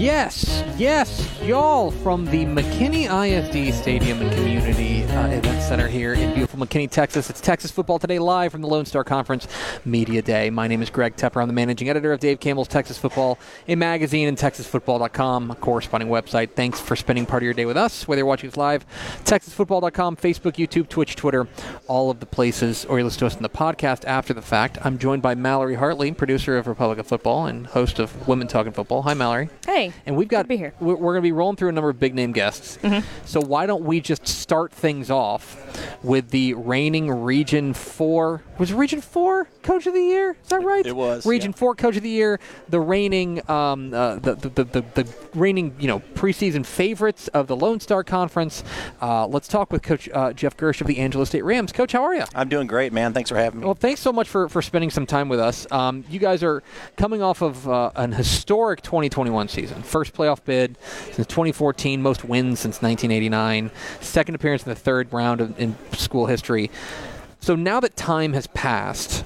Yes, yes, y'all from the McKinney ISD Stadium and Community uh, Event Center here in beautiful McKinney, Texas. It's Texas Football Today live from the Lone Star Conference Media Day. My name is Greg Tepper. I'm the managing editor of Dave Campbell's Texas Football, a magazine, and TexasFootball.com, a corresponding website. Thanks for spending part of your day with us, whether you're watching us live, TexasFootball.com, Facebook, YouTube, Twitch, Twitter, all of the places, or you listen to us in the podcast after the fact. I'm joined by Mallory Hartley, producer of Republic of Football and host of Women Talking Football. Hi, Mallory. Hey. And we've got Good to be here. We're, we're going to be rolling through a number of big name guests. So why don't we just start things off with the reigning Region Four? Was Region Four Coach of the Year? Is that right? It was, Region yeah. Four Coach of the Year. The reigning, um, uh, the, the, the, the, the reigning, you know, preseason favorites of the Lone Star Conference. Uh, let's talk with Coach uh, Jeff Girsch of the Angelo State Rams. Coach, how are you? I'm doing great, man. Thanks for having me. Well, thanks so much for, for spending some time with us. Um, you guys are coming off of uh, an historic 2021 season. First playoff bid since 2014, most wins since 1989, second appearance in the third round of, in school history. So now that time has passed,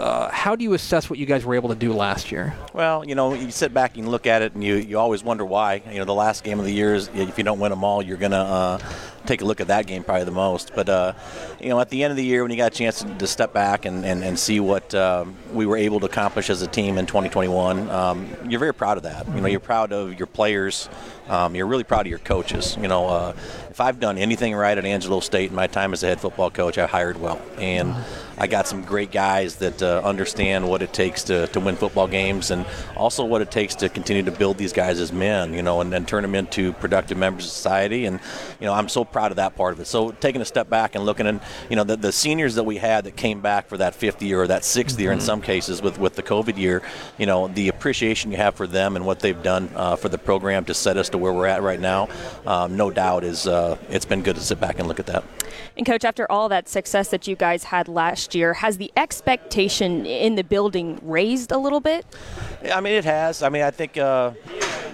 uh, how do you assess what you guys were able to do last year? Well, you know, you sit back and look at it, and you, you always wonder why. You know, the last game of the year is if you don't win them all, you're gonna uh, take a look at that game probably the most. But uh, you know, at the end of the year, when you got a chance to, to step back and, and, and see what um, we were able to accomplish as a team in 2021, um, you're very proud of that. You know, you're proud of your players. Um, you're really proud of your coaches. You know, uh, if I've done anything right at Angelo State in my time as a head football coach, I hired well, and I got some great guys that uh, understand what it takes to, to win football games, and also what it takes to continue to build these guys as men. You know, and then turn them into productive members of society. And you know, I'm so proud of that part of it. So taking a step back and looking at you know the, the seniors that we had that came back for that fifth year or that 6th year in some cases with with the COVID year, you know, the appreciation you have for them and what they've done uh, for the program to set us to where we're at right now, um, no doubt is uh, it's been good to sit back and look at that. And coach, after all that success that you guys had last year, has the expectation in the building raised a little bit? I mean, it has. I mean, I think uh,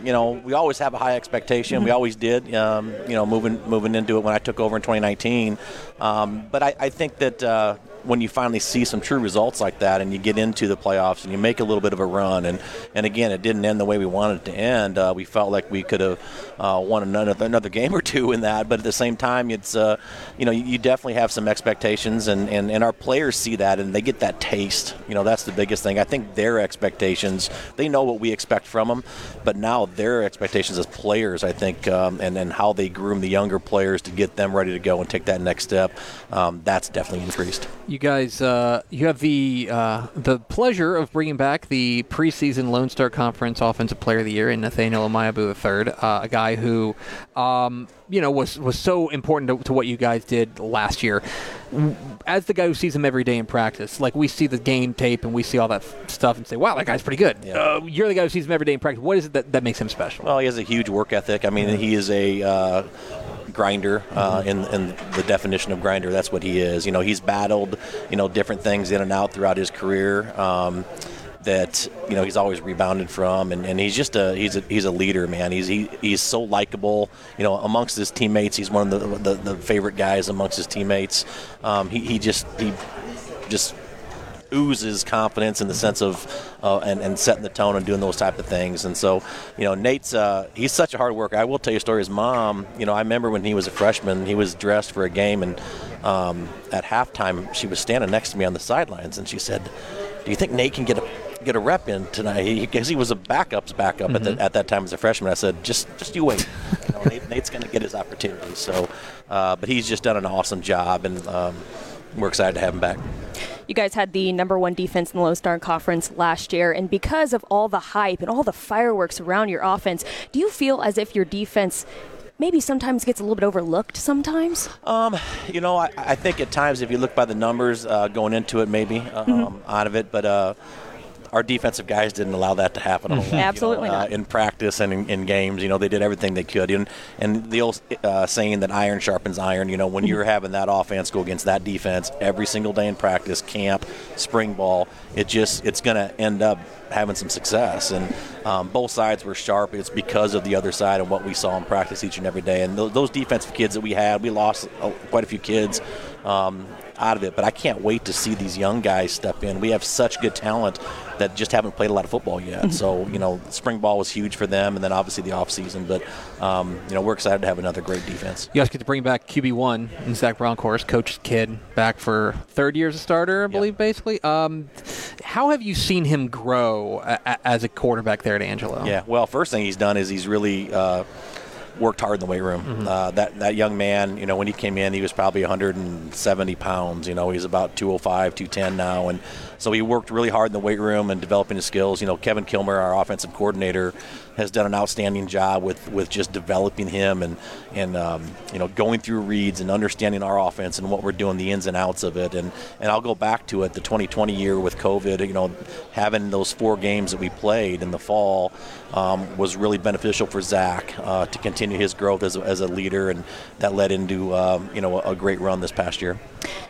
you know we always have a high expectation. We always did. Um, you know, moving moving into it when I took over in 2019. Um, but I, I think that. Uh, when you finally see some true results like that and you get into the playoffs and you make a little bit of a run and, and again it didn't end the way we wanted it to end. Uh, we felt like we could have uh, won another, another game or two in that but at the same time it's uh, you know you, definitely have some expectations and, and, and our players see that and they get that taste. You know that's the biggest thing. I think their expectations they know what we expect from them but now their expectations as players I think um, and, and how they groom the younger players to get them ready to go and take that next step um, that's definitely increased. You guys, uh, you have the uh, the pleasure of bringing back the preseason Lone Star Conference Offensive Player of the Year in Nathaniel Amayabu III, uh, a guy who, um, you know, was was so important to, to what you guys did last year. As the guy who sees him every day in practice, like we see the game tape and we see all that f- stuff and say, "Wow, that guy's pretty good." Yeah. Uh, you're the guy who sees him every day in practice. What is it that, that makes him special? Well, he has a huge work ethic. I mean, he is a uh, grinder uh, in, in the definition of grinder. That's what he is. You know, he's battled, you know, different things in and out throughout his career. Um, that you know he's always rebounded from, and, and he's just a he's a he's a leader, man. He's he, he's so likable, you know, amongst his teammates. He's one of the the, the favorite guys amongst his teammates. Um, he, he just he just oozes confidence in the sense of uh, and, and setting the tone and doing those type of things. And so, you know, Nate's uh, he's such a hard worker. I will tell you a story. His mom, you know, I remember when he was a freshman, he was dressed for a game, and um, at halftime, she was standing next to me on the sidelines, and she said, "Do you think Nate can get a get a rep in tonight?" Because he, was a backup's backup at, the, at that time as a freshman. I said, "Just just you wait. You know, Nate, Nate's going to get his opportunity." So, uh, but he's just done an awesome job, and um, we're excited to have him back. You guys had the number one defense in the Lone Star Conference last year, and because of all the hype and all the fireworks around your offense, do you feel as if your defense maybe sometimes gets a little bit overlooked sometimes? Um, you know, I, I think at times if you look by the numbers uh, going into it, maybe um, mm-hmm. out of it, but. Uh, our defensive guys didn't allow that to happen. Lot, Absolutely you know, uh, not. in practice and in, in, games, you know, they did everything they could. And, and the old uh, saying that iron sharpens iron, you know, when you're having that offense go against that defense every single day in practice, camp, spring ball, it just it's going to end up having some success. And um, both sides were sharp. It's because of the other side and what we saw in practice each and every day. And th- those defensive kids that we had, we lost uh, quite a few kids. Um, out of it, but I can't wait to see these young guys step in. We have such good talent that just haven't played a lot of football yet. Mm-hmm. so you know, spring ball was huge for them, and then obviously the off season. But um, you know, we're excited to have another great defense. You guys get to bring back QB one and Zach Brown, course, coach kid, back for third year as a starter, I believe, yep. basically. Um, how have you seen him grow a- as a quarterback there at Angelo? Yeah, well, first thing he's done is he's really. Uh, worked hard in the weight room. Mm-hmm. Uh, that that young man, you know, when he came in, he was probably 170 pounds. You know, he's about 205, 210 now, and so he worked really hard in the weight room and developing his skills. You know, Kevin Kilmer, our offensive coordinator, has done an outstanding job with, with just developing him and and um, you know going through reads and understanding our offense and what we're doing, the ins and outs of it. And and I'll go back to it, the 2020 year with COVID. You know, having those four games that we played in the fall um, was really beneficial for Zach uh, to continue his growth as a, as a leader, and that led into um, you know a great run this past year.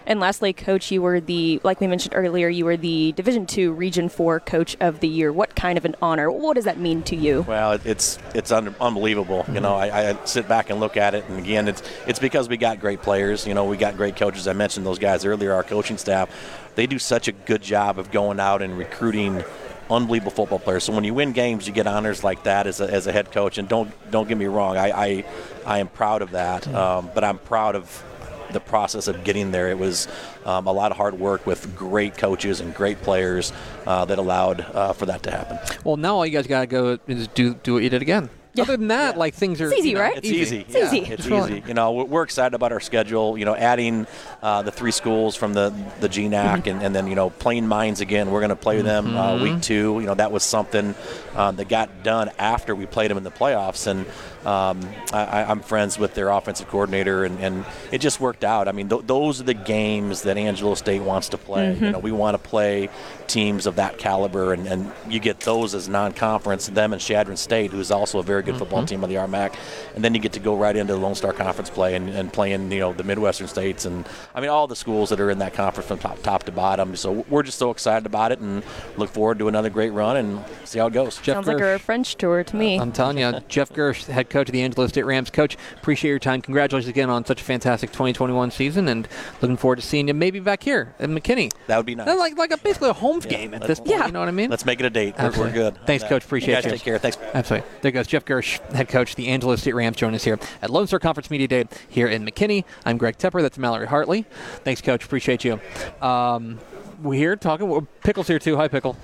And lastly, coach, you were the like we mentioned earlier, you were the Division Two Region Four Coach of the Year. What kind of an honor? What does that mean to you? Well, it's it's un- unbelievable. Mm-hmm. You know, I, I, sit back and look at it, and again, it's it's because we got great players. You know, we got great coaches. I mentioned those guys earlier. Our coaching staff, they do such a good job of going out and recruiting unbelievable football players. So when you win games, you get honors like that as a, as a head coach. And don't don't get me wrong, I I, I am proud of that. Um, but I'm proud of the process of getting there. It was um, a lot of hard work with great coaches and great players uh, that allowed uh, for that to happen. Well, now all you guys got to go is do do what you did again. Yeah. Other than that, yeah. like things are it's easy, you know, right? It's easy. It's yeah, easy. It's easy. You know, we're excited about our schedule. You know, adding uh, the three schools from the the GNAC, mm-hmm. and, and then you know, Plain Mines again. We're going to play them uh, mm-hmm. week two. You know, that was something uh, that got done after we played them in the playoffs, and um, I, am friends with their offensive coordinator, and, and it just worked out. I mean, th- those are the games that Angelo State wants to play. Mm-hmm. You know, we want to play teams of that caliber, and, and you get those as non-conference. Them and Chadron State, who's also a very good mm-hmm. football team of the RMAC, and then you get to go right into the Lone Star Conference play and, and playing, you know, the Midwestern states, and I mean all the schools that are in that conference from top top to bottom. So we're just so excited about it, and look forward to another great run and see how it goes. Jeff Sounds Girsch. like a French tour to me. Uh, I'm telling you, Jeff Girsch, head coach of the Angelo State Rams. Coach, appreciate your time. Congratulations again on such a fantastic 2021 season, and looking forward to seeing you maybe back here at McKinney. That would be nice. Like like a, basically a home yeah, game at this point. Yeah. You know what I mean? Let's make it a date. We're, we're, good. Thanks, Coach. Appreciate you. Guys Take care. Thanks. Absolutely. There goes Jeff Girsch, head coach of the Angelo State Rams, joining us here at Lone Star Conference Media Day here in McKinney. I'm Greg Tepper. That's Mallory Hartley. Thanks, Coach. Appreciate you. Um, we're here talking. Pickle's here too. Hi, Pickle.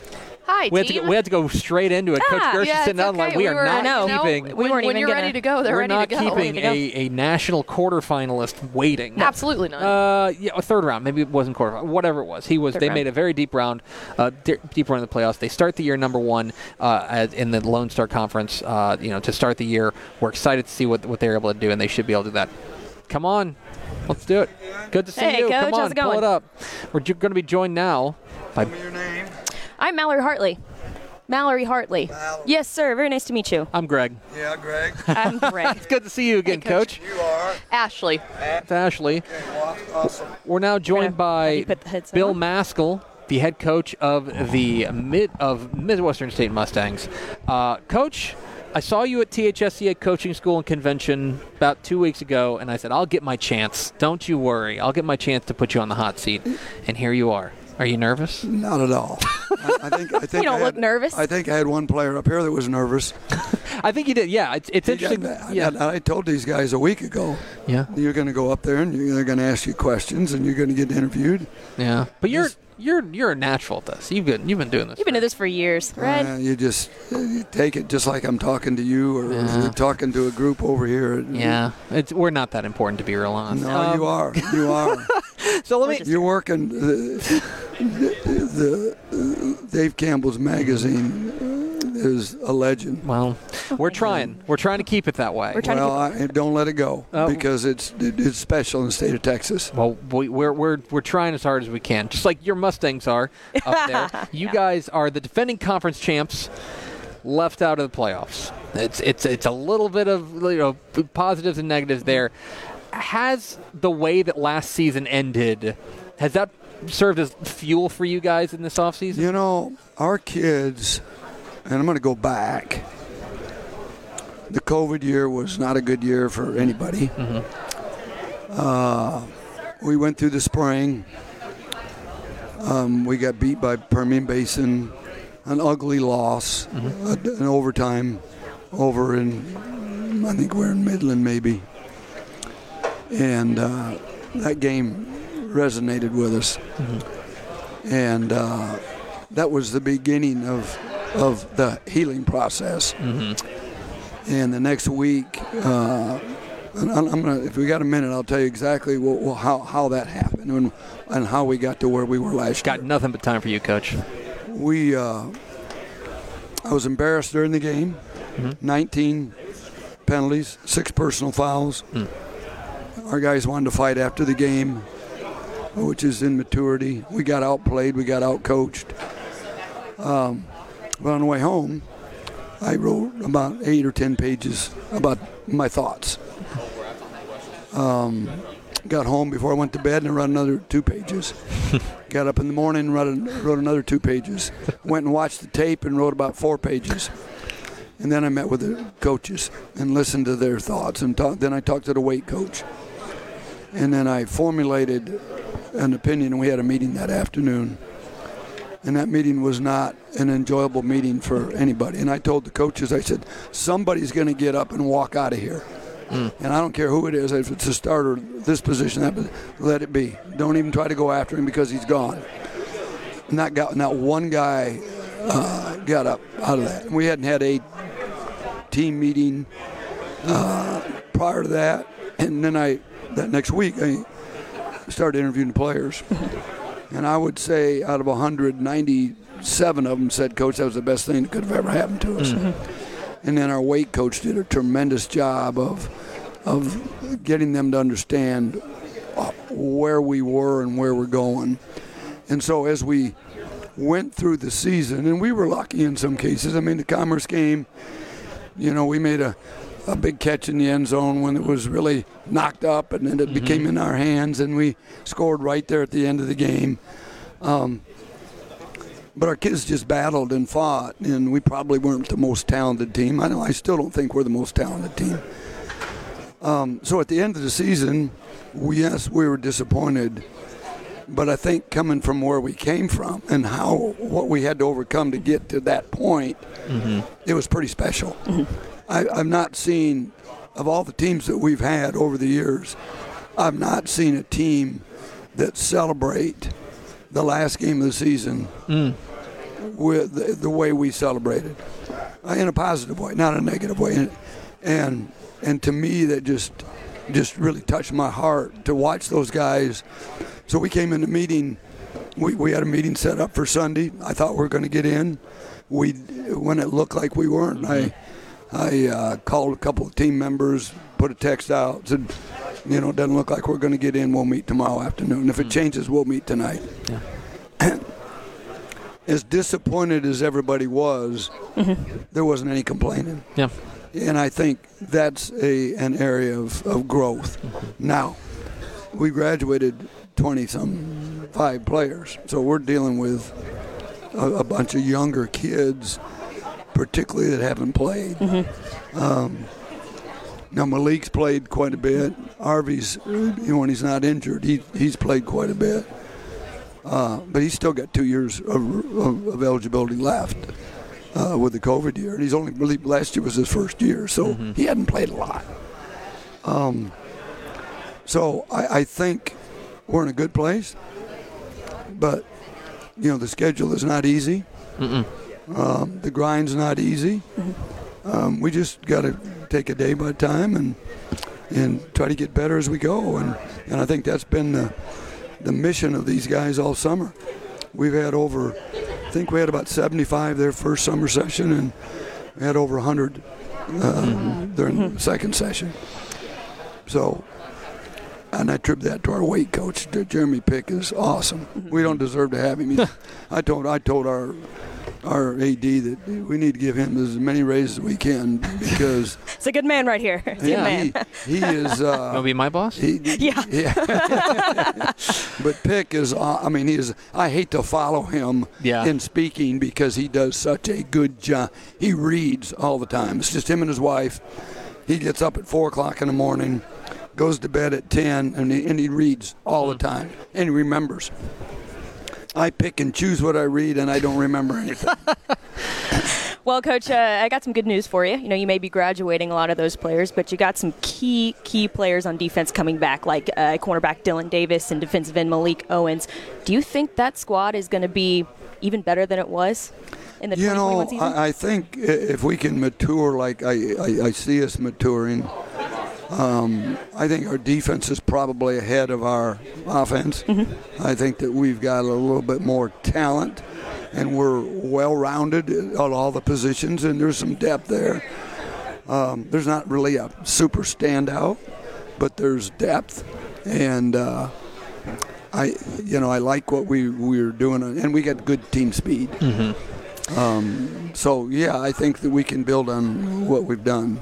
Hi, we had, to, we had to go straight into it. Ah, Coach Girsch yeah, sitting down okay. like we, we are were, not no, keeping. No, when, when, when you're gonna, ready to go, they're we're ready not to go. keeping a, a national quarterfinalist waiting. No. Absolutely not. Uh, yeah, a third round. Maybe it wasn't quarterfinal. Whatever it was, he was. Third they round. made a very deep round, uh, deep run in the playoffs. They start the year number one uh, in the Lone Star Conference. Uh, you know, to start the year, we're excited to see what what they're able to do, and they should be able to do that. Come on, let's do it. Good to see hey, you. Coach, Come on, it pull it up. We're going to be joined now by. Tell me your name. I'm Mallory Hartley. Mallory Hartley. Mallory. Yes, sir. Very nice to meet you. I'm Greg. Yeah, Greg. I'm Greg. it's good to see you again, hey, coach. coach. You are. Ashley. It's Ashley. Okay, well, awesome. We're now joined by Bill on. Maskill, the head coach of the mid of Midwestern State Mustangs. Uh, coach, I saw you at THSCA Coaching School and Convention about two weeks ago, and I said, I'll get my chance. Don't you worry. I'll get my chance to put you on the hot seat. And here you are. Are you nervous? Not at all. I, I, think. I think you don't I look had, nervous. I think I had one player up here that was nervous. I think you did. Yeah, it's, it's interesting. yeah, I, I, told these guys a week ago. Yeah, you're going to go up there and you're, they're going to ask you questions and you're going to get interviewed. Yeah, but you're you're you're a natural at this. You've been you've been doing this. You've been doing this for years, right? Uh, you just you take it just like I'm talking to you or yeah. talking to a group over here. Yeah, it's, we're not that important to be real honest. No, um, you are. You are. So let me. You're working the, the, the Dave Campbell's magazine uh, is a legend. Well, we're trying. We're trying to keep it that way. We're trying to Well, I, don't let it go Oh. because it's it's special in the state of Texas. Well, we, we're, we're, we're trying as hard as we can, just like your Mustangs are up there. you guys are the defending conference champs, left out of the playoffs. It's it's it's a little bit of you know positives and negatives there. Has the way that last season ended, has that served as fuel for you guys in this offseason? You know, our kids, and I'm going to go back. The COVID year was not a good year for anybody. Uh, we went through the spring. Um, we got beat by Permian Basin, an ugly loss, a- an overtime over in, I think we're in Midland maybe. And uh, that game resonated with us and uh, that was the beginning of of the healing process. And the next week, uh, gonna, if we got a minute, I'll tell you exactly what, what- how how that happened and and how we got to where we were last Got year. nothing but time for you, Coach. We, uh, I was embarrassed during the game. 19 penalties, six personal fouls. Our guys wanted to fight after the game, which is immaturity. We got outplayed, we got outcoached. Um, but on the way home, I wrote about eight or ten pages about my thoughts. Um, got home before I went to bed and wrote another two pages. got up in the morning and wrote, wrote another two pages. Went and watched the tape and wrote about four pages. And then I met with the coaches and listened to their thoughts. And talk, then I talked to the weight coach. And then I formulated an opinion. And we had a meeting that afternoon. And that meeting was not an enjoyable meeting for anybody. And I told the coaches, I said, somebody's going to get up and walk out of here. And I don't care who it is, if it's a starter, this position, that, let it be. Don't even try to go after him because he's gone. And that got, not one guy uh, got up out of that. We hadn't had a team meeting uh, prior to that. And then I, that next week, I started interviewing the players. and I would say out of 197 of them said, Coach, that was the best thing that could have ever happened to us. And then our weight coach did a tremendous job of, of getting them to understand uh, where we were and where we're going. And so as we went through the season, and we were lucky in some cases. I mean, the Commerce game, you know, we made a, a big catch in the end zone when it was really knocked up, and then it became in our hands, and we scored right there at the end of the game. Um, but our kids just battled and fought, and we probably weren't the most talented team. I know I still don't think we're the most talented team. Um, so at the end of the season, we, yes, we were disappointed but I think coming from where we came from and how what we had to overcome to get to that point, it was pretty special. I, I've not seen of all the teams that we've had over the years, I've not seen a team that celebrate the last game of the season with the, the way we celebrated, uh, in a positive way, not a negative way, and and, and to me that just just really touched my heart to watch those guys. So we came in the meeting. We, we had a meeting set up for Sunday. I thought we were going to get in. We when it looked like we weren't. I I uh, called a couple of team members, put a text out, said, you know, it doesn't look like we're going to get in. We'll meet tomorrow afternoon. If it hmm. changes, we'll meet tonight. as disappointed as everybody was, mm-hmm. there wasn't any complaining Yeah. and I think that's a an area of, of growth. Mm-hmm. Now, we graduated 20 some five players, so we're dealing with a, a bunch of younger kids, particularly that haven't played. Um, now Malik's played quite a bit. Arvy's, you know, when he's not injured, he he's played quite a bit. Uh, but he's still got two years of, of, of eligibility left uh, with the COVID year, and he's only really last year was his first year, so he hadn't played a lot. Um, so I, I think we're in a good place, but you know the schedule is not easy. Um, the grind's not easy. Um, we just got to take a day by time and and try to get better as we go, and and I think that's been the the mission of these guys all summer. We've had over, I think we had about 75 their first summer session, and we had over 100 uh, during the second session. So, and I attribute that to our weight coach, Jeremy Pick, is awesome. We don't deserve to have him. I told I told our our AD that we need to give him as many raises as we can because It's a good man right here. It's a good man. he, he is. Uh, Wanna be my boss? he, Yeah. yeah. but Pick is, uh, I mean, he is, I hate to follow him Yeah. in speaking because he does such a good job. He reads all the time. It's just him and his wife. He gets up at 4 o'clock in the morning, goes to bed at 10, and he, and he reads all the time. And he remembers. I pick and choose what I read, and I don't remember anything. Well, Coach, uh, I got some good news for you. You know, you may be graduating a lot of those players, but you got some key, key players on defense coming back, like uh, cornerback Dylan Davis and defensive end Malik Owens. Do you think that squad is going to be even better than it was in the You 2021 know, season? I, I think if we can mature like I, I, I see us maturing, um, I think our defense is probably ahead of our offense. I think that we've got a little bit more talent and we're well rounded at all the positions, and there's some depth there. Um, there's not really a super standout, but there's depth, and uh, I, you know, I like what we we're doing, and we got good team speed. Um, so yeah, I think that we can build on what we've done.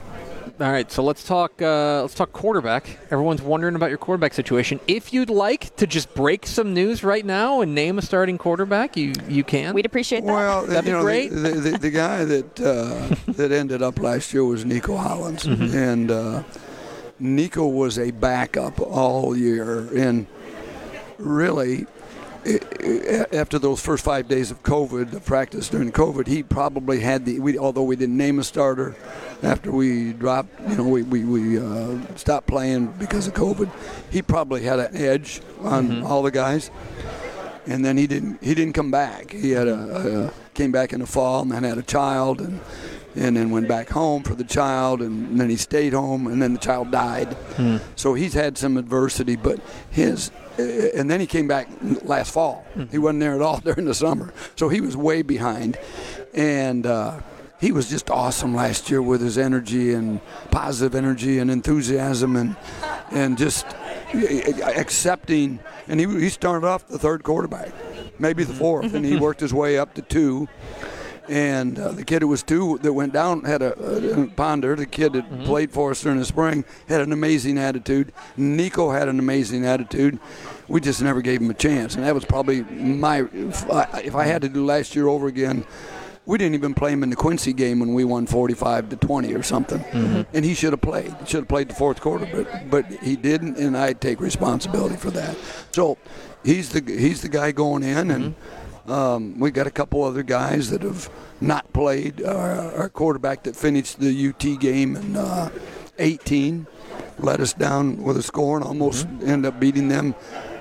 All right, so let's talk. Uh, let's talk quarterback. Everyone's wondering about your quarterback situation. If you'd like to just break some news right now and name a starting quarterback, you you can. We'd appreciate that. Well, That'd be you know, great. The, the, the, the guy that uh, that ended up last year was Nico Hollins, Mm-hmm. and uh, Nico was a backup all year, and really. After those first five days of COVID, the practice during COVID, he probably had the. We, although we didn't name a starter, after we dropped, you know, we we, we uh, stopped playing because of COVID, he probably had an edge on all the guys and then he didn't he didn't come back. He had a, a came back in the fall and then had a child and and then went back home for the child and then he stayed home and then the child died. Hmm. So he's had some adversity, but his and then he came back last fall. Hmm. He wasn't there at all during the summer, so he was way behind, and. Uh, he was just awesome last year with his energy and positive energy and enthusiasm and and just accepting. And he, he started off the third quarterback, maybe the hmm. fourth, and he worked his way up to two. And uh, the kid who was two that went down had a, a ponder. The kid that mm-hmm. played for us during the spring had an amazing attitude. Nico had an amazing attitude. We just never gave him a chance, and that was probably my. If I, if I had to do last year over again, we didn't even play him in the Quincy game when we won 45 to 20 or something. Mm-hmm. And he should have played. He should have played the fourth quarter, but but he didn't, and I take responsibility for that. So he's the he's the guy going in, and mm-hmm. Um, we got a couple other guys that have not played. Our, our quarterback that finished the UT game in uh, 18 let us down with a score and almost end up beating them.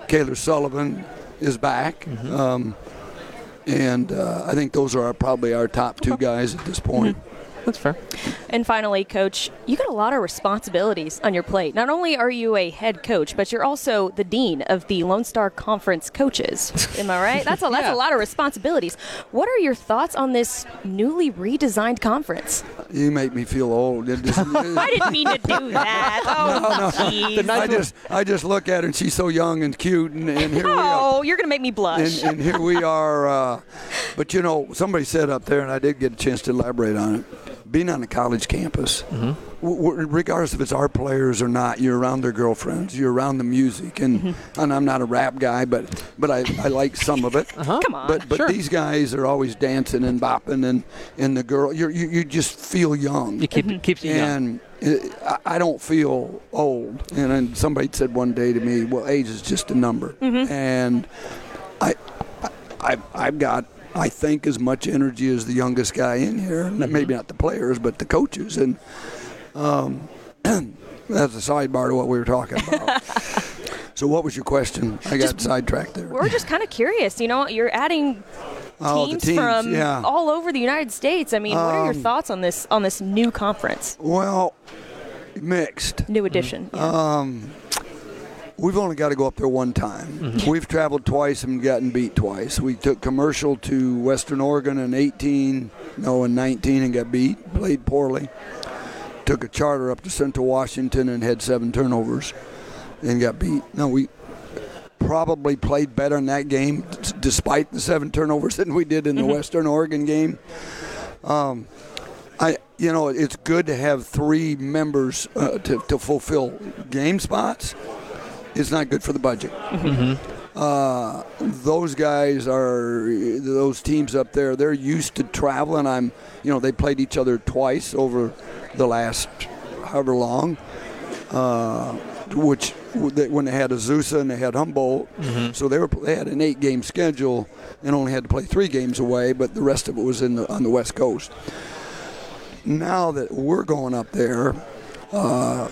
Kaylor Sullivan is back. Um, and uh, I think those are our, probably our top two guys at this point. That's fair. And finally, Coach, you got a lot of responsibilities on your plate. Not only are you a head coach, but you're also the dean of the Lone Star Conference coaches. Am I right? That's a that's Yeah. a lot of responsibilities. What are your thoughts on this newly redesigned conference? You make me feel old. It just- I didn't mean to do that. Oh, jeez. I just I just look at her and she's so young and cute, and, and here we are. Oh, you're gonna make me blush. And, and here we are. Uh, but you know, somebody said up there, and I did get a chance to elaborate on it. Being on a college campus, w- w- regardless if it's our players or not, you're around their girlfriends, you're around the music, and mm-hmm. and I'm not a rap guy, but but I, I like some of it. Uh-huh. Come on. But but Sure. these guys are always dancing and bopping, and and the girl, you're, you you just feel young. You keep it keeps you young. And it, I- I don't feel old. And somebody said one day to me, "Well, age is just a number." Mm-hmm. And I, I, I've got, I think, as much energy as the youngest guy in here. Maybe not the players, but the coaches. And um, that's a sidebar to what we were talking about. so, what was your question? I got sidetracked there. We're just kind of curious. You know, you're adding Oh, teams, teams, from yeah. all over the United States. I mean, what are your Um, thoughts on this on this new conference, Well, mixed. new edition? Um, we've only got to go up there one time. We've traveled twice and gotten beat twice. We took commercial to Western Oregon in 18, no, in 19 and got beat, played poorly. Took a charter up to Central Washington and had seven turnovers and got beat. No, we probably played better in that game despite the seven turnovers than we did in the Western Oregon game. Um, I, you know, it's good to have three members uh, to, to fulfill game spots. It's not good for the budget. Uh, those guys are those teams up there. They're used to traveling. I'm, you know, they played each other twice over the last however long. Uh, which when they had Azusa and they had Humboldt, so they were they had an eight game schedule and only had to play three games away, but the rest of it was in the on the West Coast. Now that we're going up there, uh,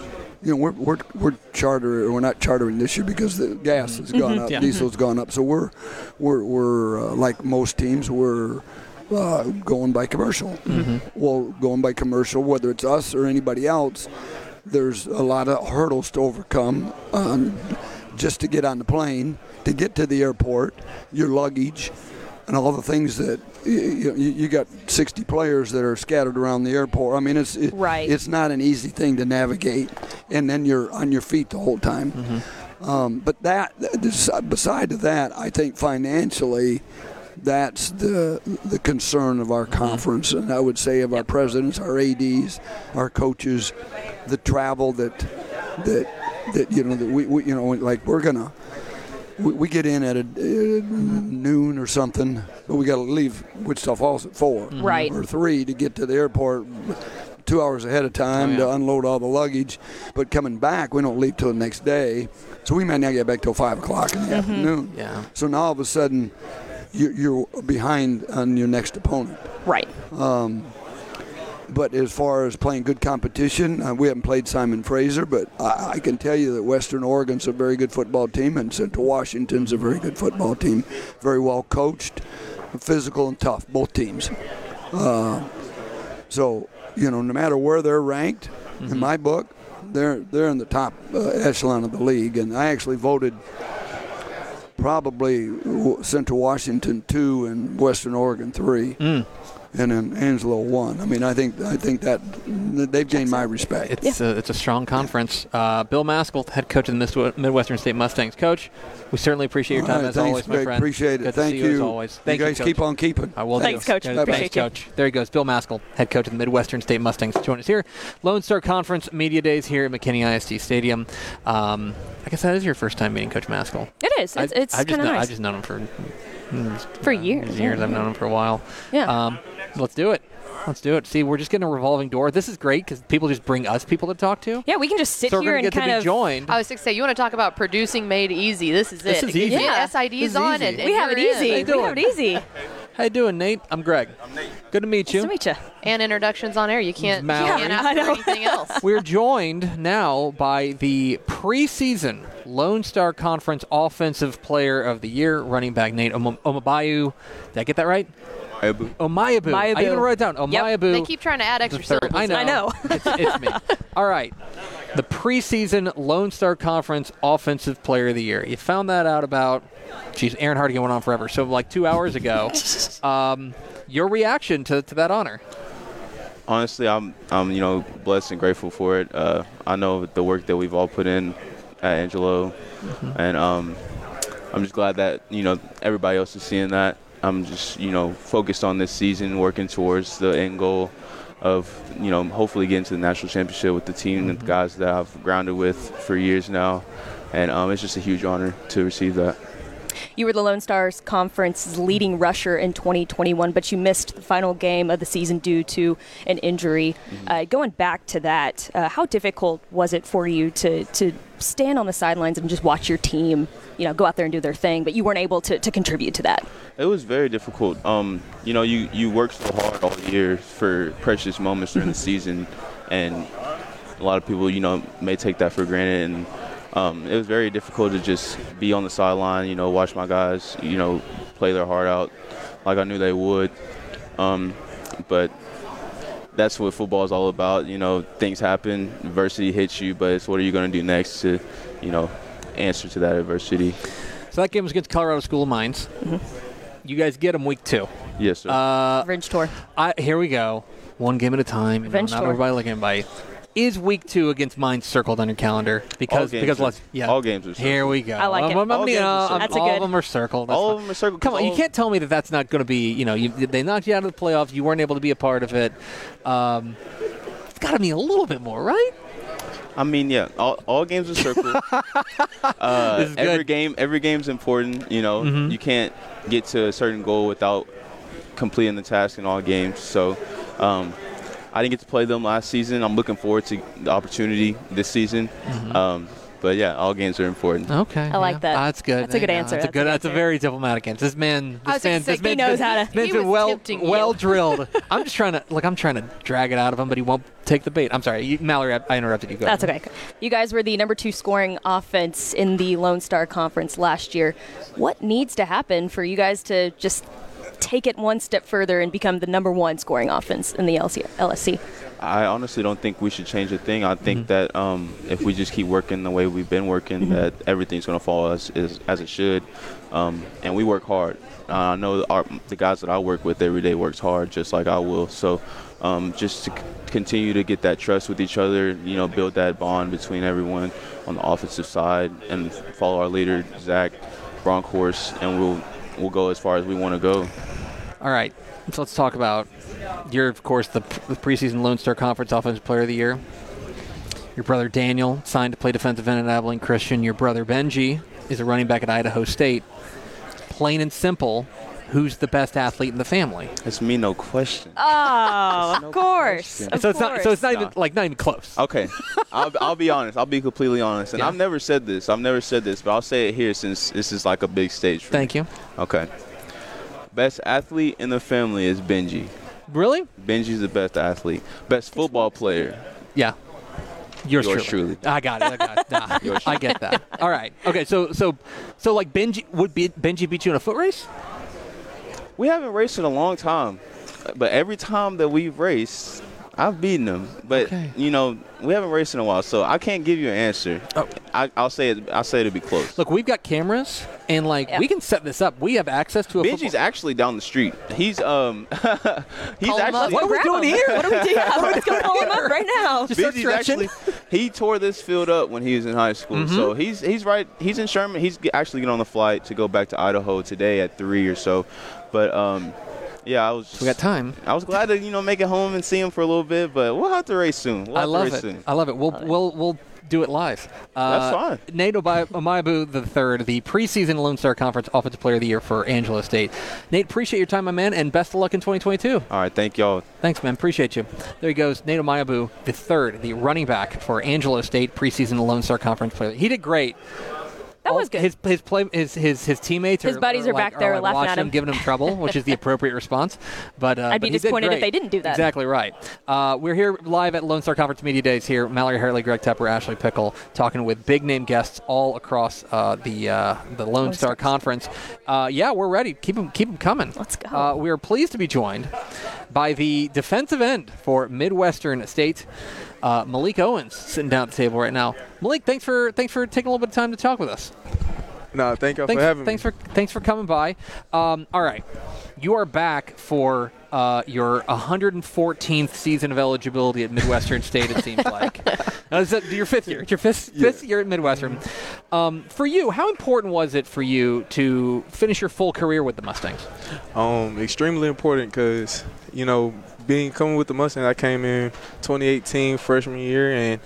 you know, we're, we're, we're charter, we're not chartering this year because the gas has gone up, Yeah. diesel's gone up. So we're, we're, we're uh, like most teams, we're uh, going by commercial. Well, going by commercial, whether it's us or anybody else, there's a lot of hurdles to overcome um, just to get on the plane, to get to the airport, your luggage, and all the things that you, you, you got 60 players that are scattered around the airport. I mean, it's it, Right. It's not an easy thing to navigate, and then you're on your feet the whole time. Mm-hmm. Um, but that, this- uh, beside that, I think financially, that's the the concern of our mm-hmm. conference, and I would say of our presidents, our ads, our coaches, the travel that that that you know that we, we you know like we're gonna we, we get in at a, uh, noon or something, but we got to leave Wichita Falls at 4 mm-hmm. Right. or three to get to the airport two hours ahead of time Oh, yeah. to unload all the luggage. But coming back, we don't leave till the next day, so we might not get back till five o'clock in the mm-hmm. afternoon. Yeah. So now all of a sudden, you're, you're behind on your next opponent. Right. Um, But as far as playing good competition, uh, we haven't played Simon Fraser, but I, I can tell you that Western Oregon's a very good football team, and Central Washington's a very good football team. Very well coached, physical and tough, both teams. Uh, so you know, no matter where they're ranked, in my book, they're they're in the top uh, echelon of the league, and I actually voted probably Central Washington two and Western Oregon three, and then Angelo won. I mean, I think I think that they've gained my respect. It's a, it's a strong conference. Uh, Bill Maskill, head coach of the Midwestern State Mustangs. Coach, we certainly appreciate your time right, as thanks, always, my friend. Appreciate it. Good to Thank see you. you as always. Thank you guys Coach. keep on keeping. I will Thanks, do. Coach. Good. Appreciate Thanks, you. Coach. There he goes. Bill Maskill, head coach of the Midwestern State Mustangs, to join us here. Lone Star Conference Media Days here at McKinney ISD Stadium. Um, I guess that is your first time meeting Coach Maskill. It is. It's, I- it's I've just kind of known, nice. I've just known him for For uh, years, Years. yeah. I've known him for a while. Yeah. Um, let's do it. Let's do it. See, we're just getting a revolving door. This is great because people just bring us people to talk to. yeah, we can just sit So here and get to kind be of. joined. I was going to say, you want to talk about producing made easy? This is it. This it. is You easy. Yeah. your SIDs is on, easy. and, and we have it easy. We doing? have it easy. Nice How you doing, Nate? I'm Greg. I'm Nate. Good to meet you. Good to meet you. And introductions on air. You can't, you Mallory. can't I ask know. for anything else. We're joined now by the preseason Lone Star Conference Offensive Player of the Year, running back Nate Om- Omabayu. Did I get that right? Omayebu. I Mayabu. I even wrote it down. Omayebu. They keep trying to add extra the syllables. I know. I know. it's, it's me. All right. The preseason Lone Star Conference Offensive Player of the Year. You found that out about, geez, Aaron Hardy went on forever. So like two hours ago. um, your reaction to, to that honor? honestly, I'm I'm you know blessed and grateful for it. Uh, I know the work that we've all put in at Angelo, and um, I'm just glad that you know everybody else is seeing that. I'm just you know focused on this season, working towards the end goal of you know hopefully getting to the national championship with the team and the guys that I've grounded with for years now, and um, it's just a huge honor to receive that. You were the Lone Stars Conference's leading rusher in 2021, but you missed the final game of the season due to an injury. Uh, going back to that, uh, how difficult was it for you to to stand on the sidelines and just watch your team, you know, go out there and do their thing, but you weren't able to, to contribute to that? It was very difficult. Um, you know, you, you work so hard all year for precious moments during the season, and a lot of people, you know, may take that for granted. And um, it was very difficult to just be on the sideline, you know, watch my guys, you know, play their heart out like I knew they would. Um, but that's what football is all about. You know, things happen, adversity hits you, but it's what are you going to do next to, you know, answer to that adversity. So that game was against Colorado School of Mines. You guys get them week two. Yes, sir. Uh, Revenge tour. I, here we go. One game at a time. You know, Revenge not tour. everybody looking at by. Is week two against Mines circled on your calendar? Because games because are- let's yeah. all games are Here we go. I like it. I'm- I'm- All you games know, are I'm- circled. A all good- of them are circled. That's all fine. of them are circled. Come 'cause on, you can't tell me that that's not going to be. You know, you, they knocked you out of the playoffs. You weren't able to be a part of it. Um, it's got to be a little bit more, right? I mean, yeah, all, all games are circled. uh, This every game, every game's important. You know, Mhm. you can't get to a certain goal without completing the task in all games. So, um, I didn't get to play them last season. I'm looking forward to the opportunity this season. Mm-hmm. Um, but yeah, all games are important. Okay, I like yeah. that. That's good. That's a good Yeah, answer. That's a That's a good. good That's a very diplomatic answer. This man. This man. This he man's knows how to- man's he been was well well drilled. I'm just trying to like I'm trying to drag it out of him, but he won't take the bait. I'm sorry, you, Mallory. I, I interrupted you. Go That's ahead. okay. You guys were the number two scoring offense in the Lone Star Conference last year. What needs to happen for you guys to just take it one step further and become the number one scoring offense in the LC- LSC? I honestly don't think we should change a thing. I think that um, if we just keep working the way we've been working, that everything's going to fall as, as as it should. Um, and we work hard. Uh, I know our, the guys that I work with every day works hard, just like I will. So um, just to c- continue to get that trust with each other, you know, build that bond between everyone on the offensive side, and follow our leader Zach Bronkhorst, and we'll we'll go as far as we want to go. All right. So let's talk about you're of course the, the preseason Lone Star Conference Offensive Player of the Year. Your brother Daniel signed to play defensive end at Abilene Christian. Your brother Benji is a running back at Idaho State. Plain and simple, who's the best athlete in the family? It's me, no question. Oh, No of course. Of so it's not. So it's not even like not even close. Okay, I'll, I'll be honest. I'll be completely honest, and Yeah. I've never said this. I've never said this, but I'll say it here since this is like a big stage. For Thank me. you. Okay. Best athlete in the family is Benji. Really? Benji's the best athlete. Best football player. Yeah. Yours, Yours truly. truly. I got it. I got it. Nah, I get that. All right. Okay. So so so like Benji would be Benji beat you in a foot race? We haven't raced in a long time, but every time that we've raced, I've beaten him. But Okay. you know, we haven't raced in a while, so I can't give you an answer. Oh. I, I'll say it. I'll say it'll be close. Look, we've got cameras and like Yeah. we can set this up. We have access to a Benji's football- actually down the street. He's um, he's Call actually. What are we doing him. here? What are we doing? Let's go call him up right now. Just Benji's actually he tore this field up when he was in high school. Mm-hmm. So he's he's right. He's in Sherman. He's g- actually getting on the flight to go back to Idaho today at three or so. But um, yeah, I was. Just, we got time. I was glad to you know make it home and see him for a little bit. But we'll have to race soon. We'll I love race it. Soon. I love it. We'll we'll we'll do it live. Uh, That's fine. Nate Obi- Omayebu the third, the preseason Lone Star Conference Offensive Player of the Year for Angelo State. Nate, appreciate your time, my man, and best of luck in 2022. All right, thank y'all. Thanks, man. Appreciate you. There he goes, Nate Omayebu the third, the running back for Angelo State preseason Lone Star Conference Player. He did great. That was good. His his play his his his teammates His are, buddies are like- back there like laughing at him. giving him trouble, which is the appropriate response. But uh, I'd be disappointed if they didn't do that. Exactly right. Uh, we're here live at Lone Star Conference Media Days here. Mallory Hartley, Greg Tepper, Ashley Pickle, talking with big name guests all across uh, the uh, the Lone Star Stars. Conference. Uh, yeah, we're ready. Keep them keep 'em coming. Let's go. Uh, we are pleased to be joined by the defensive end for Midwestern State. Uh, Malik Owens sitting down at the table right now. Malik, thanks for thanks for taking a little bit of time to talk with us. No, thank thanks, for having thanks me. for thanks for coming by. Um, all right, you are back for uh, your 114th season of eligibility at Midwestern State. It seems like uh, is that your fifth year. Your fifth fifth year at Midwestern. Um, for you, how important was it for you to finish your full career with the Mustangs? Um, extremely important because you know being coming with the Mustangs, I came in 2018 freshman year and.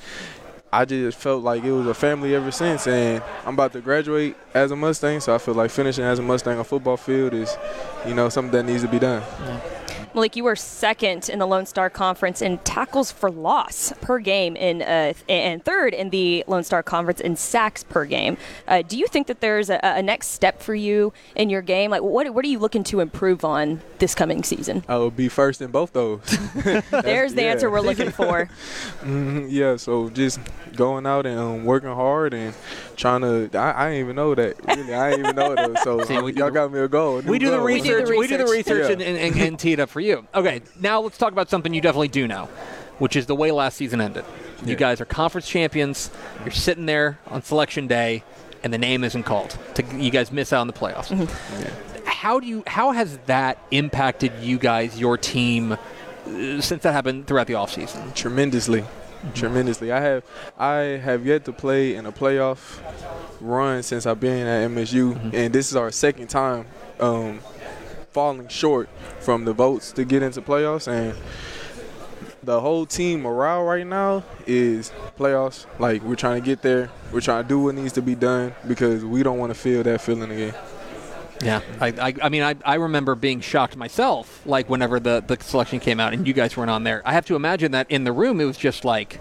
I just felt like it was a family ever since, and I'm about to graduate as a Mustang, so I feel like finishing as a Mustang on football field is, you know, something that needs to be done. Malik, you were second in the Lone Star Conference in tackles for loss per game, in uh, and third in the Lone Star Conference in sacks per game. Uh, do you think that there's a, a next step for you in your game? Like, what what are you looking to improve on this coming season? I would be first in both those. There's the yeah. answer we're looking for. Mhm, yeah, so just going out and um, working hard and trying to. I, I didn't even know that. Really, I didn't even know that. So See, we y'all got me a goal. a new We do the research. We do the research. research Yeah. and, and, and tee it up for you. Okay, now let's talk about something you definitely do know, which is the way last season ended. You Yeah. guys are conference champions. You're sitting there on selection day. and the name isn't called. To, you guys miss out on the playoffs. How do you? How has that impacted you guys, your team, uh, since that happened throughout the offseason? tremendously, tremendously. I have I have yet to play in a playoff run since I've been at MSU, and this is our second time um, falling short from the votes to get into playoffs, and the whole team morale right now is playoffs. Like we're trying to get there. We're trying to do what needs to be done because we don't want to feel that feeling again. Yeah, I, I, I mean, I, I remember being shocked myself, like whenever the, the selection came out and you guys weren't on there. I have to imagine that in the room it was just like,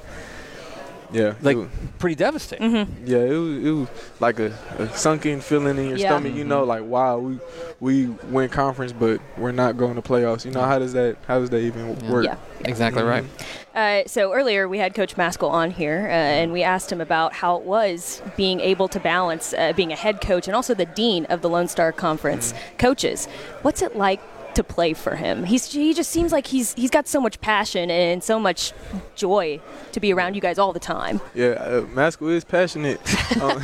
Yeah, like it was- pretty devastating. Yeah, it was, it was like a, a sunken feeling in your Yeah. stomach. You know, like wow, we we win conference, but we're not going to playoffs. You know, how does that how does that even work? Yeah. Exactly right. Uh, so earlier we had Coach Maskill on here, uh, and we asked him about how it was being able to balance uh, being a head coach and also the dean of the Lone Star Conference coaches. What's it like to play for him? He's he just seems like he's he's got so much passion and so much joy to be around you guys all the time. Yeah, uh, Maskill is passionate. um,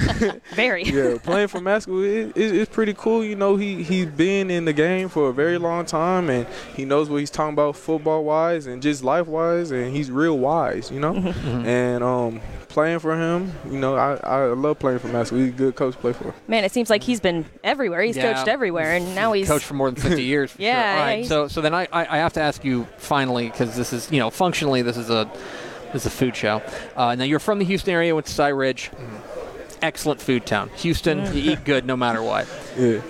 Very. yeah, playing for Maskill is it, it's pretty cool. You know, he he's been in the game for a very long time, and he knows what he's talking about football wise and just life wise, and he's real wise. You know, and um, playing for him, you know, I, I love playing for Maskill. He's a good coach to play for. Man, it seems like he's been everywhere. He's Yeah. coached everywhere, and now he's coached for more than 50 years. for Yeah, sure. All yeah, So, so then I, I, I have to ask you finally because this is, you know, functionally this is a, this is a food show. Uh, now you're from the Houston area, went to Cy Ridge. Excellent food town. Houston, you eat good no matter what. Yeah.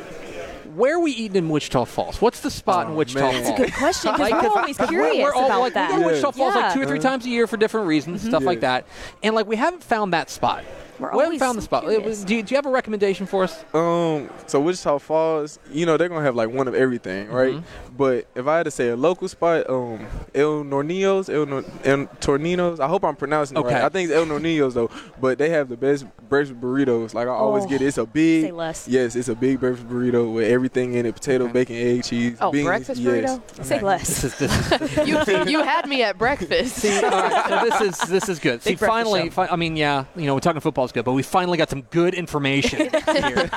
Where are we eating in Wichita Falls? What's the spot in Oh, Wichita man. Falls? That's a Good question because Like, we're 'cause- always 'cause we're- we're all, about like, that. We go to Wichita Falls like two or three times a year for different reasons, mm-hmm. stuff like that. And like we haven't found that spot. We're we haven't always found the spot. curious. Do you, do you have a recommendation for us? Um, so Wichita Falls, you know, they're gonna have like one of everything, right? Mm-hmm. But if I had to say a local spot, um, El Norninos, El, Nor- El Torninos. I hope I'm pronouncing it right. I think it's El Norninos though, but they have the best breakfast burritos. Like I always Oh, get it. It's a big, say less. yes, it's a big breakfast burrito with everything in it: potato, Okay. bacon, egg, cheese, Oh, beans. breakfast yes. burrito? Say less. This is this is you, you had me at breakfast. See, all right, so this is this is good. See, Big breakfast finally, fi- I mean, yeah, you know, we're talking football's good, but we finally got some good information here.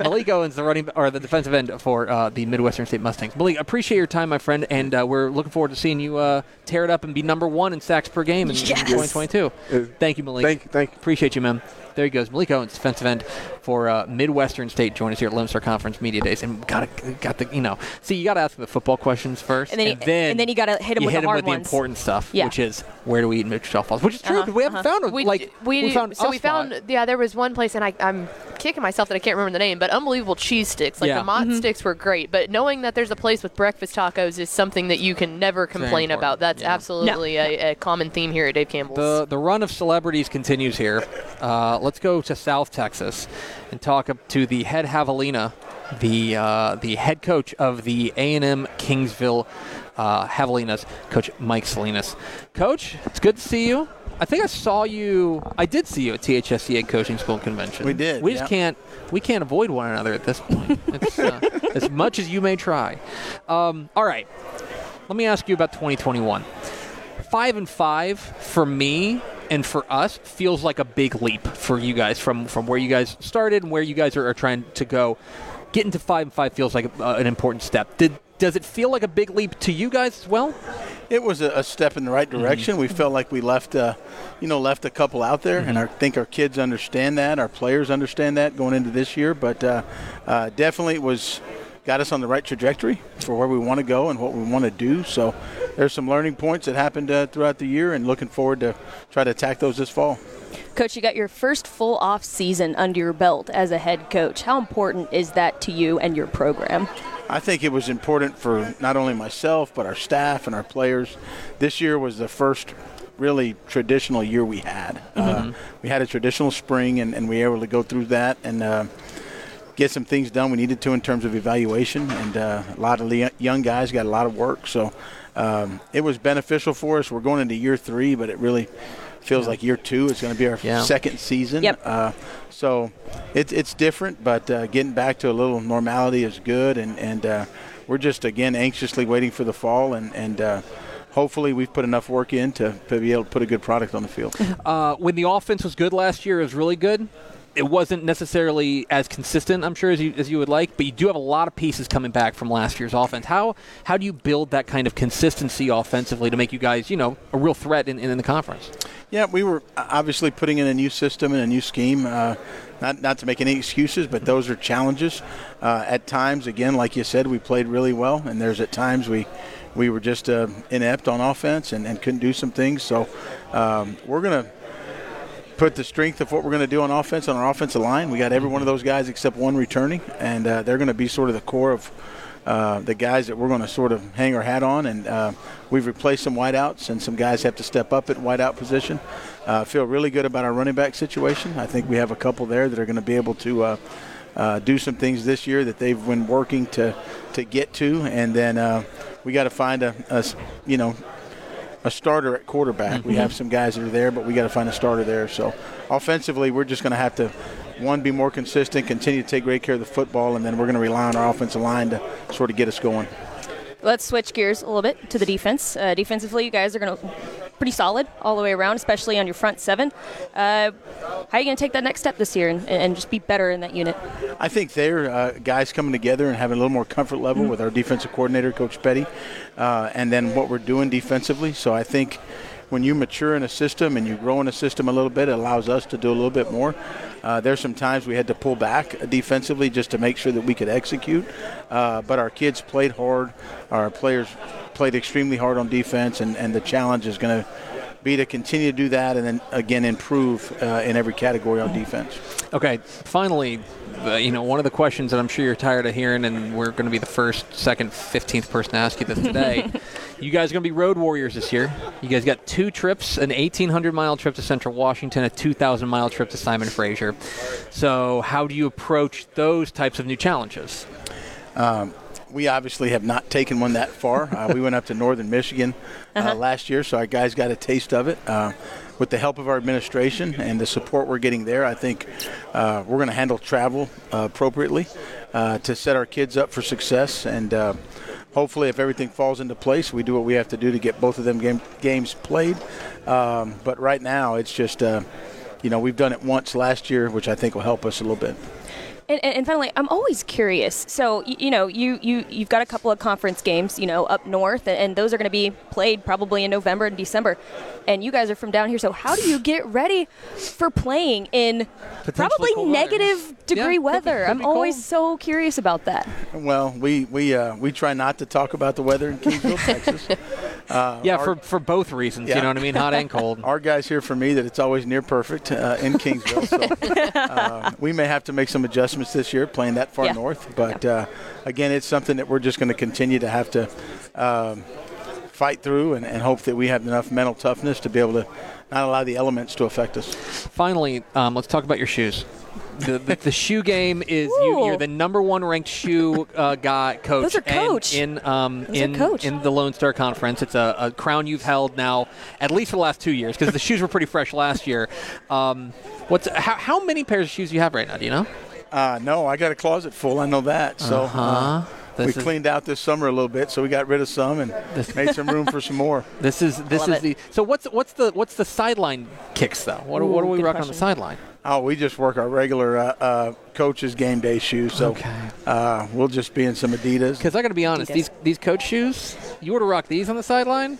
Malik Owens, the running or the defensive end for uh, the Midwestern State Mustangs. Malik, appreciate your time, my friend, and uh, we're looking forward to seeing you uh, tear it up and be number one in sacks per game in, in 2022. Uh, Thank you, Malik. Thank thank you. Appreciate you, man. There he goes, Malik Owens, defensive end for uh, Midwestern State. Join us here at Lone Star Conference Media Days, and got got the you know, see, you got to ask the football questions first, And then, you, and then you got to hit him you with hit the him hard with the ones. important stuff, Yeah. which is where do we eat Mitchell Falls, which is true Uh-huh, we haven't uh-huh. found a, We, like we, found so a we spot. found yeah there was one place and I, I'm kicking myself that I can't remember the name but unbelievable cheese sticks like Yeah. the mott Mm-hmm. sticks were great but knowing that there's a place with breakfast tacos is something that you can never complain about that's yeah. absolutely a, a common theme here at Dave Campbell's The the run of celebrities continues here. Uh, let's go to South Texas and talk to the head javelina, the uh, the head coach of the A and M Kingsville uh, Javelinas, Coach Mike Salinas. Coach, it's good to see you. I think I saw you. I did see you at THSCA Coaching School Convention. We did, We just yeah. can't. We can't avoid one another at this point. It's, uh, as much as you may try. Um, all right. Let me ask you about 2021 five and five for me and for us feels like a big leap for you guys from from where you guys started and where you guys are, are trying to go. Getting to five and five feels like uh, an important step. Did does it feel like a big leap to you guys as well? It was a, a step in the right direction. We felt like we left, uh, you know, left a couple out there, and I think our kids understand that. Our players understand that going into this year. But uh, uh, definitely, it was got us on the right trajectory for where we want to go and what we want to do. So there's some learning points that happened uh, throughout the year, and looking forward to try to attack those this fall. Coach, you got your first full off season under your belt as a head coach. How important is that to you and your program? I think it was important for not only myself but our staff and our players. This year was the first really traditional year we had. Uh, we had a traditional spring, and, and we were able to go through that and uh, get some things done we needed to in terms of evaluation. And uh, a lot of the young guys got a lot of work, so um, it was beneficial for us. We're going into year three, but it really feels like year two. It's going to be our Yeah. second season. Yep. Uh, so it's it's different, but uh, getting back to a little normality is good, and and uh, we're just again anxiously waiting for the fall, and and uh, hopefully we've put enough work in to, to be able to put a good product on the field. Uh, when the offense was good last year, it was really good. It wasn't necessarily as consistent, I'm sure, as you as you would like. But you do have a lot of pieces coming back from last year's offense. How how do you build that kind of consistency offensively to make you guys, you know, a real threat in, in the conference? Yeah, we were obviously putting in a new system and a new scheme. Uh, not, not to make any excuses, but those are challenges. Uh, at times, again, like you said, we played really well, and there's at times we we were just uh, inept on offense and, and couldn't do some things. So um, we're going to put the strength of what we're going to do on offense on our offensive line. We got every one of those guys except one returning, and uh, they're going to be sort of the core of uh, the guys that we're going to sort of hang our hat on. And uh, we've replaced some wideouts, and some guys have to step up at wideout position. Uh, feel really good about our running back situation. I think we have a couple there that are going to be able to. Uh, uh, do some things this year that they've been working to to get to, and then uh, we got to find a, a, you know a starter at quarterback. Mm-hmm. We have some guys that are there, but we got to find a starter there. So offensively, we're just going to have to one be more consistent, continue to take great care of the football, and then we're going to rely on our offensive line to sort of get us going. Let's switch gears a little bit to the defense. Uh, defensively, you guys are going to pretty solid all the way around, especially on your front seven. Uh, how are you going to take that next step this year and, and, just be better in that unit? I think they're uh, guys coming together and having a little more comfort level mm-hmm. with our defensive coordinator, Coach Petty, uh, and then what we're doing defensively. So I think when you mature in a system and you grow in a system a little bit, it allows us to do a little bit more. Uh, there's some times we had to pull back defensively just to make sure that we could execute. Uh, but our kids played hard. Our players played extremely hard on defense, and, and the challenge is going to be to continue to do that and then again improve uh, in every category on defense. Okay, finally, uh, you know, one of the questions that I'm sure you're tired of hearing, and we're going to be the first, second, 15th person to ask you this today. you guys are going to be road warriors this year. You guys got two trips an 1,800 mile trip to Central Washington, a 2,000 mile trip to Simon Fraser. So, how do you approach those types of new challenges? Um, we obviously have not taken one that far. Uh, we went up to northern Michigan uh, uh-huh. last year, so our guys got a taste of it. Uh, with the help of our administration and the support we're getting there, I think uh, we're going to handle travel uh, appropriately uh, to set our kids up for success. And uh, hopefully, if everything falls into place, we do what we have to do to get both of them game, games played. Um, but right now, it's just, uh, you know, we've done it once last year, which I think will help us a little bit. And, and, finally, I'm always curious. So you, you, know, you you you've got a couple of conference games, you know, up north, and those are going to be played probably in November and December. And you guys are from down here, so how do you get ready for playing in probably negative weather. degree yeah, weather? Could be, could I'm always so curious about that. Well, we we uh, we try not to talk about the weather in Kingsville, Texas. Uh, yeah, our, for for both reasons. Yeah. You know what I mean, hot and cold. Our guys hear from me that it's always near perfect uh, in Kingsville, so uh, we may have to make some adjustments adjustments this year playing that far yeah. north. But yeah. uh, again, it's something that we're just going to continue to have to um, fight through and, and, hope that we have enough mental toughness to be able to not allow the elements to affect us. Finally, um, let's talk about your shoes. The, the, the, shoe game is you, are the number one ranked shoe uh, guy coach. Those are coach. in um, in coach. in the Lone Star Conference. It's a, a, crown you've held now at least for the last two years because the shoes were pretty fresh last year. Um, what's how, how many pairs of shoes do you have right now? Do you know? Uh, no, I got a closet full. I know that. So uh-huh. uh, we cleaned out this summer a little bit, so we got rid of some and made some room for some more. This is this is it. the so what's what's the what's the sideline kicks though? What, Ooh, what do we rock question. on the sideline? Oh, we just work our regular uh, uh, coach's game day shoes. So okay. uh, we'll just be in some Adidas. Because I got to be honest, Adidas. these these coach shoes, you were to rock these on the sideline.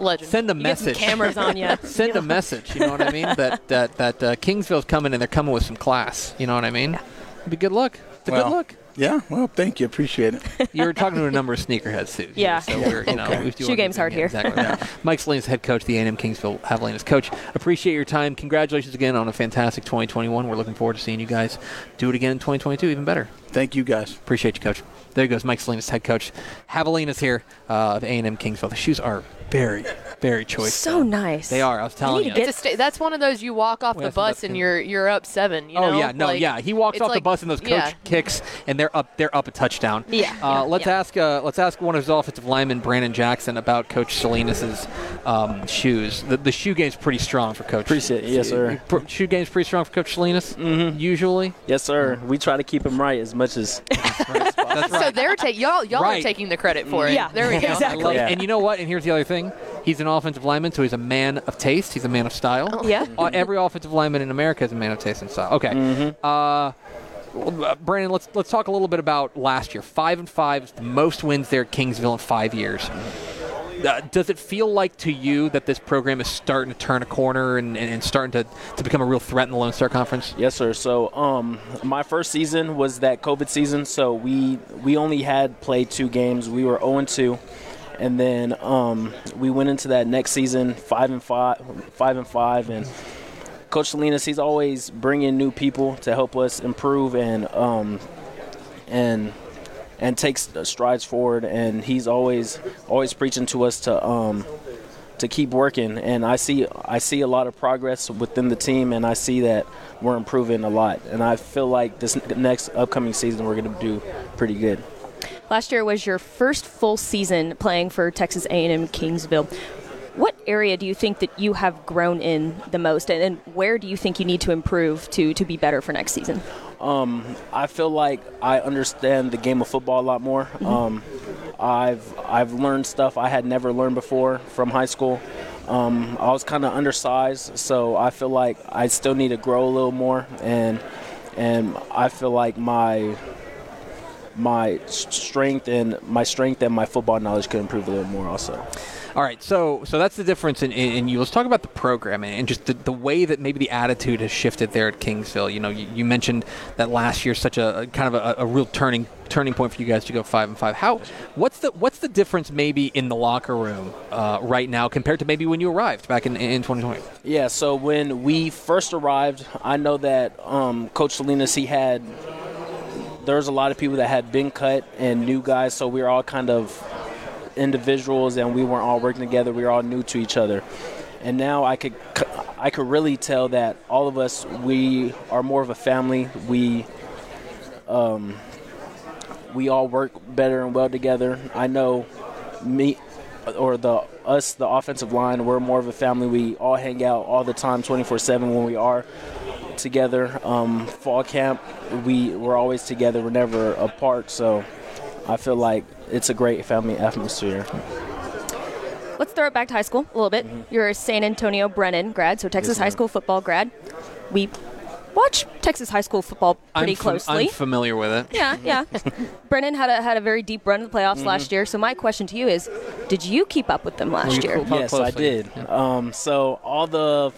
Legend. Send a you message. cameras on you. Send a message. You know what I mean? that that that uh, Kingsville's coming and they're coming with some class. You know what I mean? Yeah. It'd be good luck. It's a well, good look. Yeah, well, thank you. Appreciate it. you were talking to a number of sneakerheads too. Yeah. So we're, you know, okay. Shoe game's hard here. Exactly. yeah. Mike Salinas, head coach the A&M Kingsville Javelinas. Coach, appreciate your time. Congratulations again on a fantastic 2021. We're looking forward to seeing you guys do it again in 2022, even better. Thank you, guys. Appreciate you, Coach. There goes Mike Salinas, head coach. Javelinas here uh, of A&M Kingsville. The shoes are very, very choice. So nice. They are. I was telling you. Sta- that's one of those you walk off the bus and you're you're up seven. You oh yeah, no, like, yeah. He walks off like, the bus and those coach yeah. kicks, and they're up. They're up a touchdown. Yeah. Uh, yeah let's yeah. ask. Uh, let's ask one of his offensive linemen, Brandon Jackson, about Coach Salinas's um, shoes. The, the shoe game's pretty strong for Coach. Appreciate it. Yes, sir. Shoe game's pretty strong for Coach Salinas. Mm-hmm. Usually. Yes, sir. We try to keep him right as much as. That's right. So they're taking y'all. Y'all right. are taking the credit for it. Yeah. There we go. exactly. And you know what? And here's the other thing He's an offensive lineman, so he's a man of taste. He's a man of style. Yeah. Uh, every offensive lineman in America is a man of taste and style. Okay. Uh, well, uh, Brandon, let's let's talk a little bit about last year. Five and five is the most wins there at Kingsville in five years. Uh, does it feel like to you that this program is starting to turn a corner and, and, and starting to, to become a real threat in the Lone Star Conference? Yes, sir. So, um, my first season was that COVID season. So we we only had played two games. We were 0 2, and then um, we went into that next season five and five, five and five, and Coach Salinas, he's always bringing new people to help us improve and um, and and takes strides forward. And he's always always preaching to us to um, to keep working. And I see I see a lot of progress within the team, and I see that we're improving a lot. And I feel like this next upcoming season we're going to do pretty good. Last year was your first full season playing for Texas A&M Kingsville. What area do you think that you have grown in the most, and, and where do you think you need to improve to to be better for next season? Um, I feel like I understand the game of football a lot more. Um, I've I've learned stuff I had never learned before from high school. Um, I was kind of undersized, so I feel like I still need to grow a little more, and and I feel like my my strength and my strength and my football knowledge could improve a little more also. All right, so so that's the difference in, in, in you. Let's talk about the program and, and just the, the way that maybe the attitude has shifted there at Kingsville. You know, you, you mentioned that last year such a, a kind of a, a real turning turning point for you guys to go five and five. How what's the what's the difference maybe in the locker room uh, right now compared to maybe when you arrived back in, in 2020? Yeah, so when we first arrived, I know that um, Coach Salinas, he had, there was a lot of people that had been cut and new guys, so we were all kind of individuals and we weren't all working together. We were all new to each other. And now I could, I could really tell that all of us, we are more of a family. We, um, we all work better and well together. I know me or the us the offensive line we're more of a family we all hang out all the time 24-7 when we are together um, fall camp we we're always together we're never apart so i feel like it's a great family atmosphere Let's throw it back to high school a little bit. You're a San Antonio Brennan grad, so Texas Yes, high school football grad. We watch Texas high school football pretty I'm fam- closely. I'm familiar with it. yeah, yeah. Brennan had a had a very deep run in the playoffs Mm-hmm. last year. So my question to you is, did you keep up with them last year? cool? How yes i closely? did um, so all the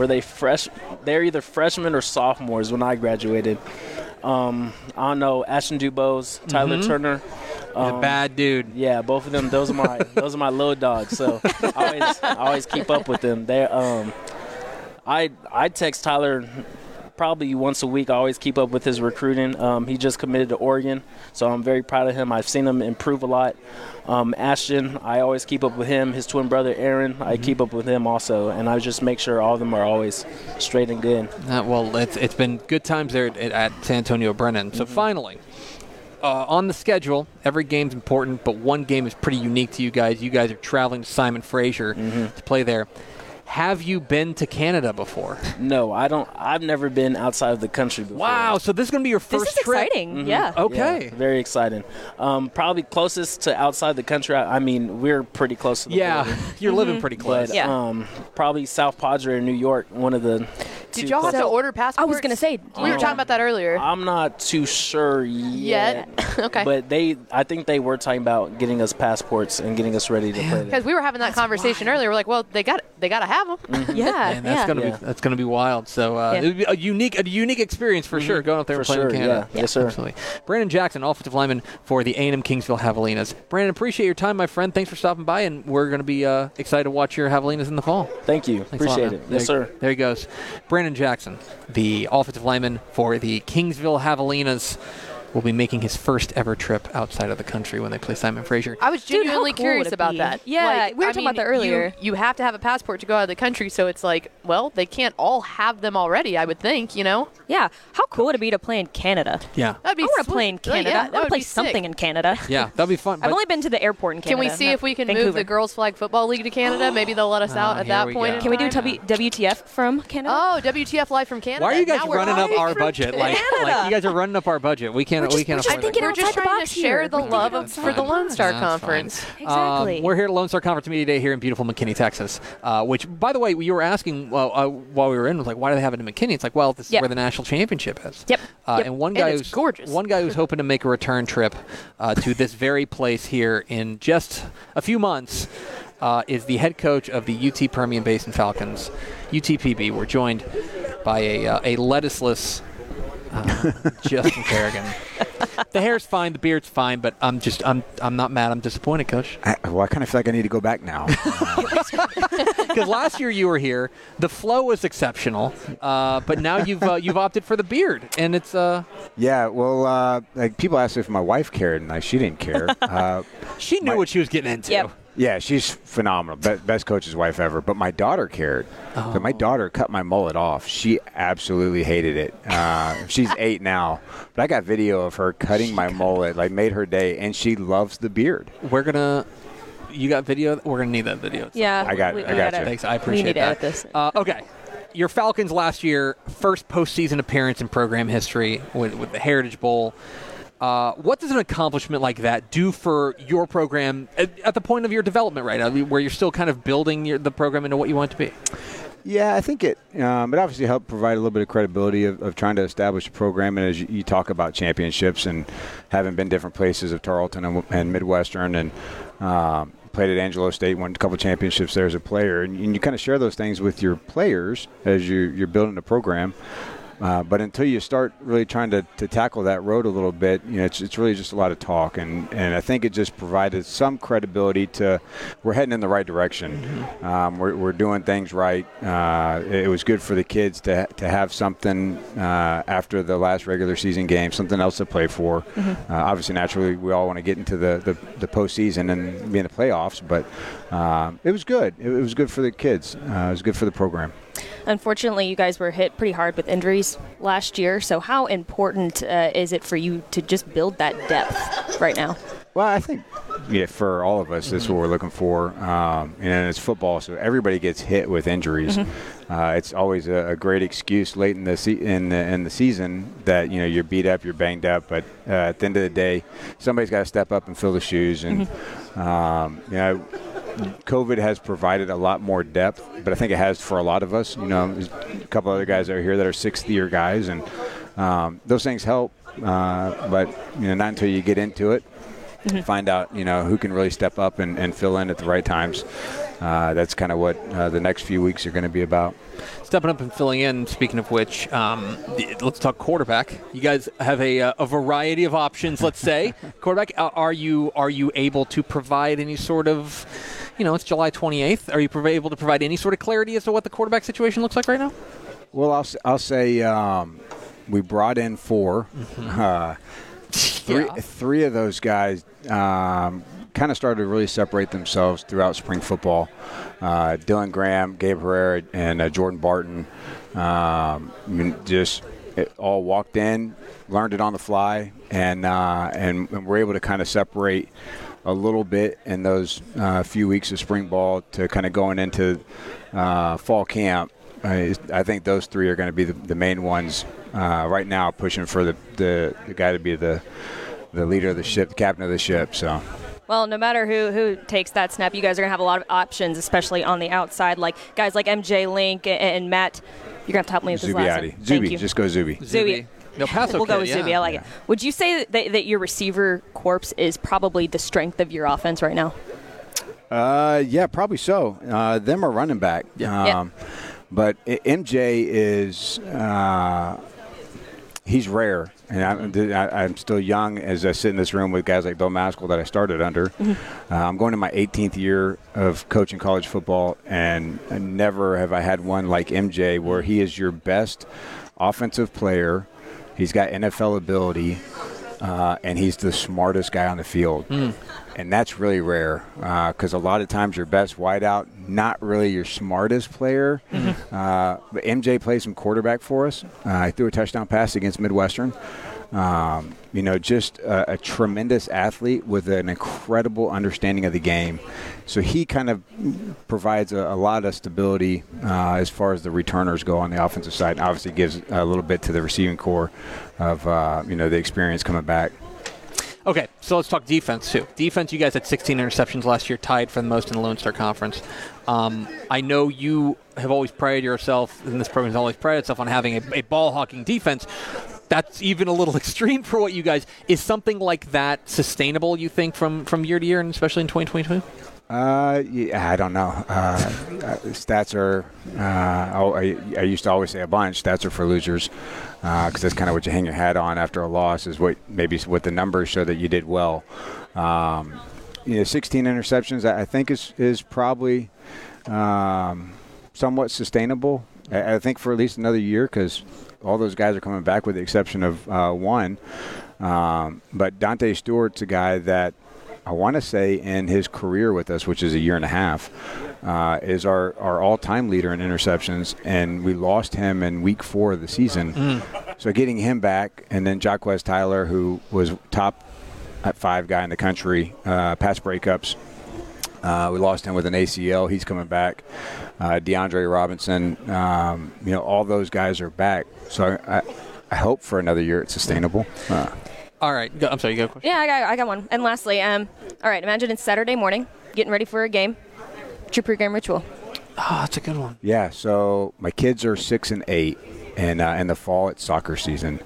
were they fresh they're either freshmen or sophomores when i graduated um, i don't know ashton dubose tyler Mm-hmm. turner um, bad dude. Yeah, both of them. Those are my those are my little dogs. So I always I always keep up with them. They um, I I text Tyler probably once a week. I always keep up with his recruiting. Um, he just committed to Oregon, so I'm very proud of him. I've seen him improve a lot. Um, Ashton, I always keep up with him. His twin brother Aaron, I keep up with him also, and I just make sure all of them are always straight and good. Uh, well, it's, it's been good times there at, at San Antonio Brennan. So finally, uh, on the schedule, every game's important, but one game is pretty unique to you guys. You guys are traveling to Simon Fraser to play there. Have you been to Canada before? No, I don't. I've never been outside of the country before. Wow! So this is going to be your first This first is trip. exciting. Yeah. Okay. Yeah, very exciting. Um, probably closest to outside the country. I, I mean, we're pretty close to the Yeah, border. you're living pretty close. But Yeah. um, probably South Padre or New York, one of the. Did two y'all have to order passports? I was gonna say we were talking about that earlier. I'm not too sure yet. Yet? Okay. But they, I think they were talking about getting us passports and getting us ready to play. Because we were having that conversation earlier. We're like, well, they got they got to have them. Yeah. Man, that's yeah. gonna Yeah. be that's gonna be wild. So uh, Yeah. it would be a unique a unique experience for sure going up there For and playing in sure, Canada. yeah. Yes, sir. Absolutely. Brandon Jackson, offensive lineman for the A&M Kingsville Javelinas. Brandon, appreciate your time, my friend. Thanks for stopping by, and we're gonna be uh, excited to watch your Javelinas in the fall. Thank you. Thanks a lot, Appreciate man. it. Yes, there, sir. There he goes. Brandon Jackson, the offensive lineman for the Kingsville Javelinas, will be making his first ever trip outside of the country when they play Simon Fraser. I was Dude, genuinely cool curious about be? that. Yeah, Like, we were I talking about that earlier. You, you have to have a passport to go out of the country, so it's like, well, they can't all have them already. I would think, you know. Yeah. How cool would it be to play in Canada? Yeah. That'd be I want to play in Canada. yeah, I that want would to play be sick. something in Canada. Yeah, that'd be fun. I've only been to the airport in Canada. Can we see if we can Vancouver. move the girls' flag football league to Canada? Maybe they'll let us out Ah, at that point. Can we do w- WTF from Canada? Oh, WTF live from Canada. Why are you guys we're running up our budget? Like, like you guys are running up our budget. We can't can't. We're we just- can't we're just afford thinking. We're just the trying to box share here. the We're love of, for the Lone Star That's fine. Conference. Exactly. Um, we're here at Lone Star Conference Media Day here in beautiful McKinney, Texas. Uh, which, by the way, you were asking well, uh, while we were in, was like, why do they have it in McKinney? It's like, well, this is Yep. where the national championship is. Yep. Uh, Yep. And one guy it's who's gorgeous. One guy who's hoping to make a return trip uh, to this very place here in just a few months. Uh, is the head coach of the UT Permian Basin Falcons, UTPB. We're joined by a, uh, a lettuceless uh, Justin Carrigan. the hair's fine, the beard's fine, but I'm just I'm I'm not mad. I'm disappointed, Coach. I, well, I kind of feel like I need to go back now. Because last year you were here, the flow was exceptional, uh, but now you've uh, you've opted for the beard, and it's uh, yeah, well, uh, like people asked if my wife cared, and like she didn't care. Uh, she knew My- what she was getting into. Yep. Yeah, she's phenomenal, Be- best coach's wife ever. But my daughter cared. But my daughter cut my mullet off. She absolutely hated it. Uh, she's eight now, but I got video of her cutting my mullet, like made her day, and she loves the beard. We're gonna. You got video? We're gonna need that video. Yeah. I got- we- I we got gotta- you. Thanks, I We appreciate need to that. edit this. Uh, okay, your Falcons last year, first postseason appearance in program history with, with the Heritage Bowl. Uh, what does an accomplishment like that do for your program at, at the point of your development right now, where you're still kind of building your, the program into what you want it to be? Yeah, I think it. Um, it obviously helped provide a little bit of credibility of, of trying to establish a program. And as you, you talk about championships and having been different places of Tarleton and, and Midwestern, and um, played at Angelo State, won a couple championships there as a player, and, and you kind of share those things with your players as you, you're building a program. Uh, but until you start really trying to, to tackle that road a little bit, you know, it's, it's really just a lot of talk. And, and I think it just provided some credibility to we're heading in the right direction. Um, we're, we're doing things right. Uh, it was good for the kids to, to have something uh, after the last regular season game, something else to play for. Uh, obviously, naturally, we all want to get into the, the, the postseason and be in the playoffs, but um, it was good. It, it was good for the kids. Uh, it was good for the program. Unfortunately, you guys were hit pretty hard with injuries last year. So, how important uh, is it for you to just build that depth right now? Well, I think yeah, for all of us, that's what we're looking for. Um, and it's football, so everybody gets hit with injuries. Uh, it's always a, a great excuse late in the se- in the in the season that you know you're beat up, you're banged up, but uh, at the end of the day, somebody's got to step up and fill the shoes. And um, you know, COVID has provided a lot more depth, but I think it has for a lot of us. You know, there's a couple other guys that are here that are sixth year guys, and um, those things help. Uh, but you know, not until you get into it, find out you know who can really step up and, and fill in at the right times. Uh, that's kind of what uh, the next few weeks are going to be about. Stepping up and filling in. Speaking of which, um, let's talk quarterback. You guys have a, uh, a variety of options. Let's say quarterback. Are you are you able to provide any sort of, you know, it's July 28th. Are you able to provide any sort of clarity as to what the quarterback situation looks like right now? Well, I'll, I'll say um, we brought in 4 Uh, three, Yeah. three of those guys um, kind of started to really separate themselves throughout spring football. Uh, Dylan Graham, Gabe Herrera, and uh, Jordan Barton um, just it all walked in, learned it on the fly, and uh, and, and we're able to kind of separate a little bit in those uh, few weeks of spring ball to kind of going into uh, fall camp. I, I think those three are going to be the, the main ones uh, right now, pushing for the, the, the guy to be the the leader of the ship, the captain of the ship. So. Well, no matter who who takes that snap, you guys are gonna have a lot of options, especially on the outside, like guys like MJ Link and, and Matt. You're gonna have to help me with this last Zubiati. one. Thank Zubi, just go Zubi. Zubi. No, pass we'll go with yeah. Zubi. I like it. Would you say that, that your receiver corpse is probably the strength of your offense right now? Uh, yeah, probably so. Uh, them are running back. Yeah. Um, But MJ is uh, he's rare, and I'm, I- I'm still young as I sit in this room with guys like Bill Maskill that I started under. Uh, I'm going to my 18th year of coaching college football, and never have I had one like MJ where he is your best offensive player. He's got NFL ability, uh, and he's the smartest guy on the field. And that's really rare because a lot of times your best wideout, not really your smartest player. Uh, but MJ played some quarterback for us. Uh, I threw a touchdown pass against Midwestern. Um, you know, just a, a tremendous athlete with an incredible understanding of the game. So he kind of provides a, a lot of stability uh, as far as the returners go on the offensive side. And obviously, gives a little bit to the receiving corps of uh, you know the experience coming back. Okay, so let's talk defense too. Defense, you guys had 16 interceptions last year, tied for the most in the Lone Star Conference. Um, I know you have always prided yourself, and this program has always prided itself on having a, a ball hawking defense. That's even a little extreme for what you guys. Is something like that sustainable? You think from from year to year, and especially in 2022? Uh, yeah, I don't know. Uh, stats are. Uh, I, I, used to always say a bunch. Stats are for losers, because uh, that's kind of what you hang your hat on after a loss. Is what maybe what the numbers show that you did well. Um, you know, 16 interceptions. I think is is probably um, somewhat sustainable. I, I, think for at least another year, because all those guys are coming back, with the exception of uh, one. Um, but Dante Stewart's a guy that I want to say in his career with us, which is a year and a half, uh, is our, our all time leader in interceptions, and we lost him in week four of the season. Mm. So getting him back, and then Jaquez Tyler, who was top at five guy in the country, uh, pass breakups. Uh, we lost him with an ACL. He's coming back. Uh, DeAndre Robinson, um, you know, all those guys are back. So I, I, I hope for another year it's sustainable. Uh, all right. Go, I'm sorry, you got a question? Yeah, I got, I got one. And lastly, um, all right, imagine it's Saturday morning, getting ready for a game. What's your pregame ritual? Oh, that's a good one. Yeah, so my kids are six and eight, and uh, in the fall it's soccer season.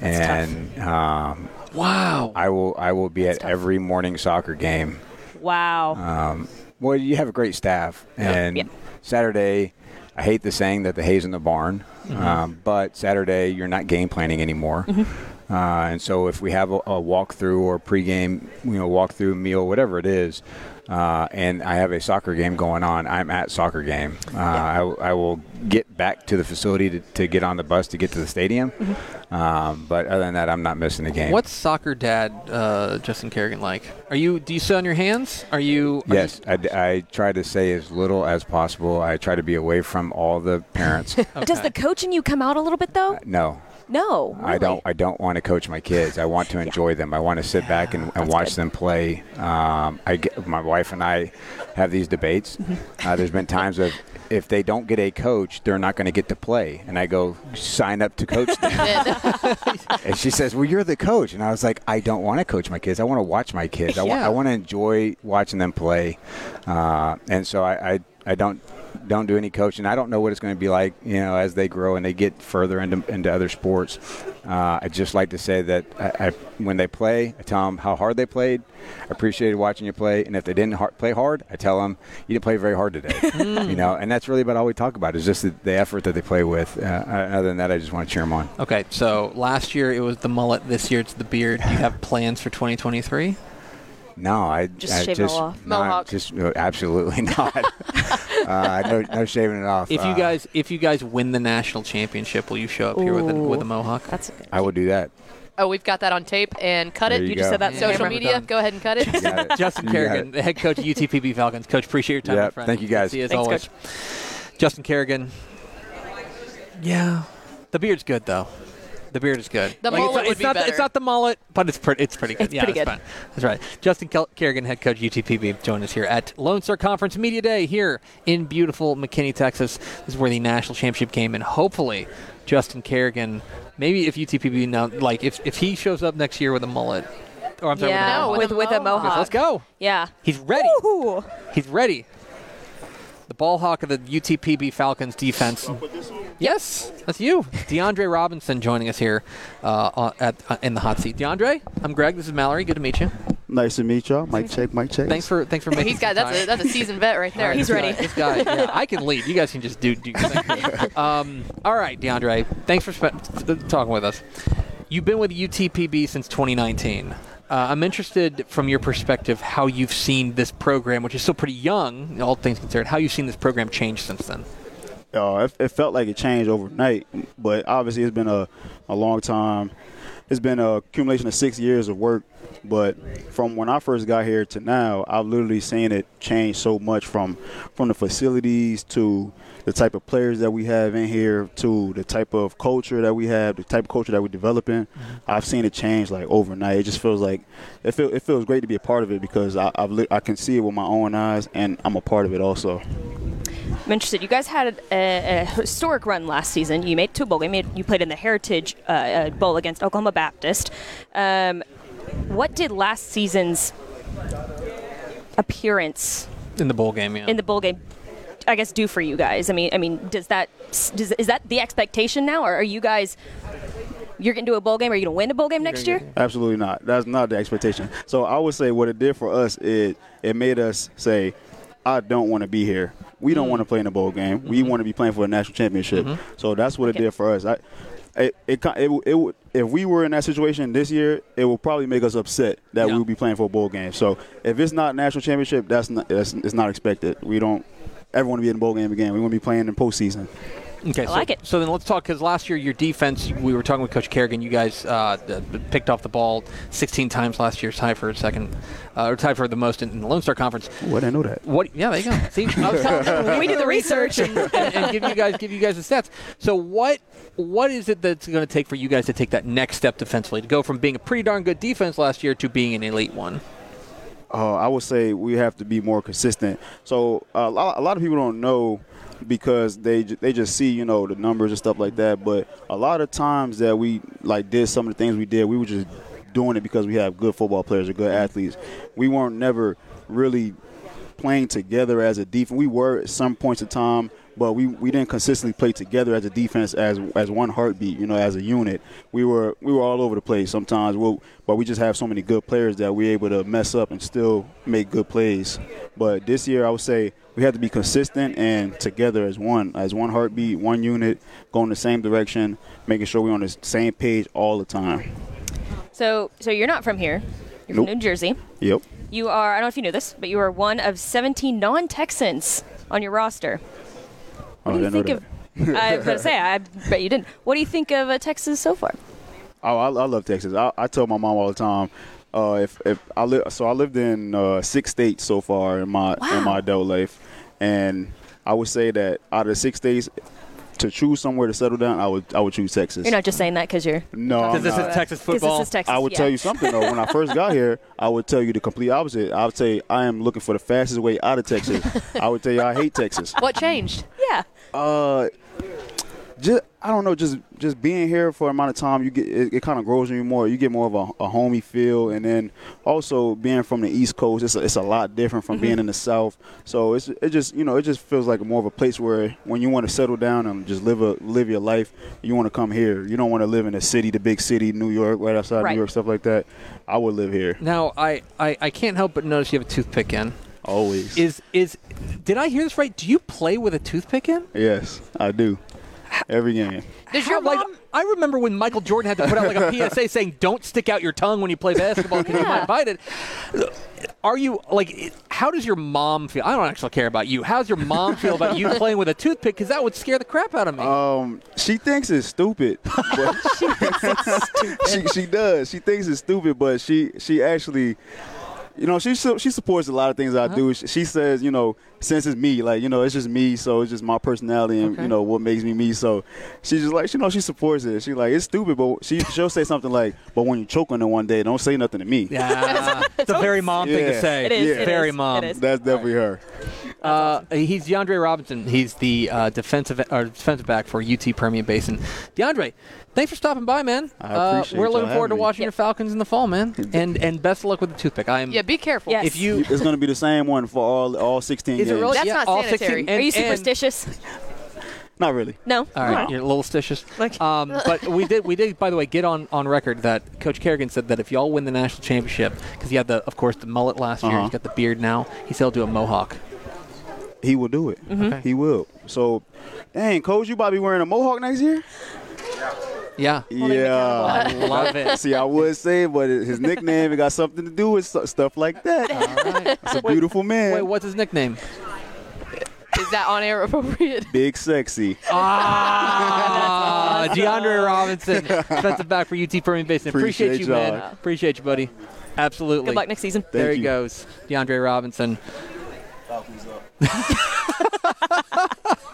and um, wow, I will I will be that's at tough. every morning soccer game. Wow. Um, well, you have a great staff, and yeah. Saturday, I hate the saying that the hay's in the barn, mm-hmm. um, but Saturday you're not game planning anymore. Mm-hmm. Uh, and so if we have a, a walkthrough or pregame, you know, walkthrough meal, whatever it is, uh, and I have a soccer game going on, I'm at soccer game. Uh, yeah. I, I, will get back to the facility to, to, get on the bus to get to the stadium. Mm-hmm. Um, but other than that, I'm not missing a game. What's soccer dad uh, Justin Carrigan like? Are you do you sit on your hands? Are you? Are yes, you... I, I, try to say as little as possible. I try to be away from all the parents. okay. Does the coach in you come out a little bit though? Uh, no. No, really? I don't. I don't want to coach my kids. I want to enjoy yeah. them. I want to sit yeah, back and, and watch good. them play. Um, I get, my wife and I have these debates. Mm-hmm. Uh, there's been times of if they don't get a coach, they're not going to get to play. And I go, sign up to coach them. and she says, well, you're the coach. And I was like, I don't want to coach my kids. I want to watch my kids. I, I want to enjoy watching them play. Uh, and so I, I, I don't don't do any coaching. I don't know what it's going to be like, you know, as they grow and they get further into, into other sports. Uh, I just like to say that I, I, when they play, I tell them how hard they played. I appreciated watching you play, and if they didn't ha- play hard, I tell them you didn't play very hard today. you know, and that's really about all we talk about is just the, the effort that they play with. Uh, other than that, I just want to cheer them on. Okay, so last year it was the mullet. This year it's the beard. Do you have plans for 2023? No, I just I shave just, it off. Mohawk. Just no, absolutely not. uh, no, no shaving it off. If you uh, guys, if you guys win the national championship, will you show up Ooh, here with a, with a mohawk? That's a good. I will do that. Oh, we've got that on tape and cut there it. You, you just said that yeah. social media. Go ahead and cut it. it. Justin Carrigan, the head coach of UTPB Falcons. Coach, appreciate your time, yep. my friend. Thank you guys. See you as Thanks, always. Coach. Justin Carrigan. Yeah, the beard's good though. The beard is good. The like, mullet it's, would it's be not better. The, it's not the mullet, but it's pretty. It's pretty good. It's yeah, pretty that's good. fine. That's right. Justin Kel- Carrigan, head coach UTPB, join us here at Lone Star Conference Media Day here in beautiful McKinney, Texas. This is where the national championship game, and hopefully, Justin Carrigan. Maybe if UTPB now, like if if he shows up next year with a mullet, or I'm sorry, yeah, with, a with, with a mohawk. Let's go. Yeah. He's ready. Ooh. He's ready. The ball hawk of the UTPB Falcons defense. Yes, that's you, DeAndre Robinson, joining us here uh, at uh, in the hot seat. DeAndre, I'm Greg. This is Mallory. Good to meet you. Nice to meet y'all. Mike check, Mike check. Thanks for thanks for making. He's got that's a, that's a seasoned vet right there. Right, He's this ready. Guy, this guy, yeah, I can lead. You guys can just do do. um, all right, DeAndre. Thanks for spe- talking with us. You've been with UTPB since 2019. Uh, I'm interested from your perspective how you've seen this program, which is still pretty young, all things considered. How you've seen this program change since then. Uh, it, it felt like it changed overnight, but obviously it's been a, a long time it's been a accumulation of six years of work. But from when I first got here to now, I've literally seen it change so much from from the facilities to the type of players that we have in here to the type of culture that we have, the type of culture that we're developing. Mm-hmm. I've seen it change like overnight. It just feels like it feel, it feels great to be a part of it because I I've li- I can see it with my own eyes and I'm a part of it also. I'm interested. You guys had a, a historic run last season. You made it to a bowl game. You, you played in the Heritage uh, uh, Bowl against Oklahoma Baptist. Um, what did last season's appearance in the bowl game, yeah. in the bowl game, I guess, do for you guys? I mean, I mean, does that does, is that the expectation now, or are you guys? You're going to do a bowl game. Are you going to win a bowl game next year? Absolutely not. That's not the expectation. So I would say what it did for us is it made us say, I don't want to be here. We don't mm-hmm. want to play in a bowl game. We mm-hmm. want to be playing for a national championship. Mm-hmm. So that's what it did for us. I, it, it, it, it, would- if we were in that situation this year, it will probably make us upset that we would be playing for a bowl game. So if it's not national championship, that's not that's, it's not expected. We don't ever want to be in a bowl game again. We want to be playing in postseason. Okay, I so, like it. So then let's talk because last year your defense, we were talking with Coach Carrigan. You guys uh, picked off the ball 16 times last year, tied for second, uh, or tied for the most in, in the Lone Star Conference. What I know that. What? Yeah, there you go. See, I was telling you, We did the research. and, and, and give you guys give you guys the stats. So what what is it that's going to take for you guys to take that next step defensively to go from being a pretty darn good defense last year to being an elite one? uh, I would say we have to be more consistent. So uh, a, lot, a lot of people don't know because they they just see you know the numbers and stuff like that. But a lot of times that we like did some of the things we did, we were just doing it because we have good football players or good athletes. We weren't never really playing together as a defense. We were at some points in time, but we, we didn't consistently play together as a defense as as one heartbeat. You know, as a unit. We were we were all over the place sometimes. We'll, but we just have so many good players that we're able to mess up and still make good plays. But this year, I would say we have to be consistent and together as one, as one heartbeat, one unit, going the same direction, making sure we're on the same page all the time. So, so you're not from here. You're Nope. from New Jersey. Yep. You are. I don't know if you knew this, but you are one of 17 non-Texans on your roster. Oh, What do you I didn't think know of? I was gonna say. I bet you didn't. What do you think of uh, Texas so far? Oh, I, I love Texas. I, I tell my mom all the time. Uh, if if I live, so I lived in uh, six states so far in my in my adult life, and I would say that out of the six states, to choose somewhere to settle down, I would I would choose Texas. You're not just saying that because you're. No, Because this not. is Texas 'Cause this football. is Texas. I would yeah. tell you something though. When I first got here, I would tell you the complete opposite. I would say I am looking for the fastest way out of Texas. I would tell you I hate Texas. What changed? Yeah. Uh, just I don't know. Just just being here for an amount of time, you get it, it kind of grows on you more. You get more of a, a homey feel, and then also being from the East Coast, it's a, it's a lot different from being in the South. So it's it just you know it just feels like more of a place where when you want to settle down and just live a live your life, you want to come here. You don't want to live in a city, the big city, New York, right outside Right. New York, stuff like that. I would live here Now I, I I can't help but notice you have a toothpick in. Always. Is is did I hear this right? Do you play with a toothpick in? yes, I do. Every game. Does your like, mom? I remember when Michael Jordan had to put out like a PSA saying, "Don't stick out your tongue when you play basketball because you might bite it." Are you like? How does your mom feel? I don't actually care about you. How's your mom feel about you playing with a toothpick? Because that would scare the crap out of me. Um, she thinks it's stupid. But she, she does. She thinks it's stupid, but she she actually, you know, she she supports a lot of things I Uh-huh. do. She says, you know, since it's me, like you know, it's just me, so it's just my personality and Okay. you know what makes me me. So she's just like, you know, she supports it. She like it's stupid, but she she'll say something like, but when you choke on it one day, don't say nothing to me. yeah, it's a very mom thing to say. It is, Yeah. it very is, mom. it is. That's definitely her. Uh, he's DeAndre Robinson. He's the uh, defensive or defensive back for UT Permian Basin. DeAndre, thanks for stopping by, man. I Uh, we're looking forward to having me. watching your Falcons in the fall, man. And and best of luck with the toothpick. I am. Yeah, be careful. Yes. If you It's gonna be the same one for all all 16 is it games. really? That's yeah, not sanitary. 16 Are you and- and- superstitious? Not really. no. All right, you're a little stitious. Like- Um, but we did, we did, by the way, get on, on record that Coach Carrigan said that if y'all win the national championship, because he had the, of course, the mullet last year, Uh-huh. he's got the beard now. He said he'll do a mohawk. He will do it. He will. So, dang, coach, you about to be wearing a mohawk next year? Yeah, Yeah. I love it. See, I would say, but his nickname it got something to do with stuff like that. All right. It's a beautiful man. Wait, what's his nickname? Is that on air appropriate? Big sexy. Ah, DeAndre Robinson, defensive back for UT Permian Basin. Appreciate, Appreciate you, man. y'all. Appreciate you, buddy. Absolutely. Good luck next season. there Thank he goes, DeAndre Robinson.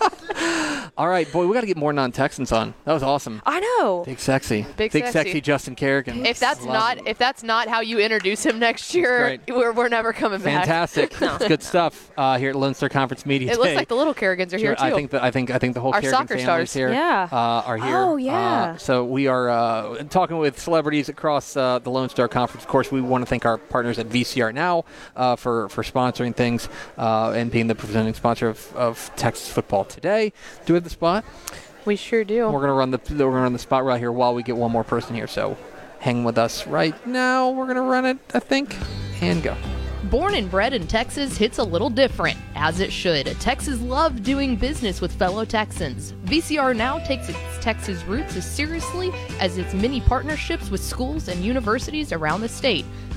All right, boy, we got to get more non-Texans on. That was awesome. I know. Big sexy, Big sexy. sexy. Justin Carrigan. If that's Love not it. if that's not how you introduce him next year, we're, we're never coming back. fantastic, it's good stuff uh, here at Lone Star Conference Media It looks like the little Carrigans are here too. I think that I think I think the whole Our Carrigan soccer stars. here. Yeah. uh, are here. Oh, yeah. Uh, so we are uh, talking with celebrities across uh, the Lone Star Conference. Of course, we want to thank our partners at VCR Now uh, for for sponsoring things uh, and being the presenting sponsor of, of Texas football today. Do we have the spot? we sure do. We're gonna run the we're gonna run the spot right here while we get one more person here. So hang with us right now. We're gonna run it, I think, and go. Born and bred in Texas hits a little different, as it should. Texas love doing business with fellow Texans. VCR now takes its Texas roots as seriously as its many partnerships with schools and universities around the state.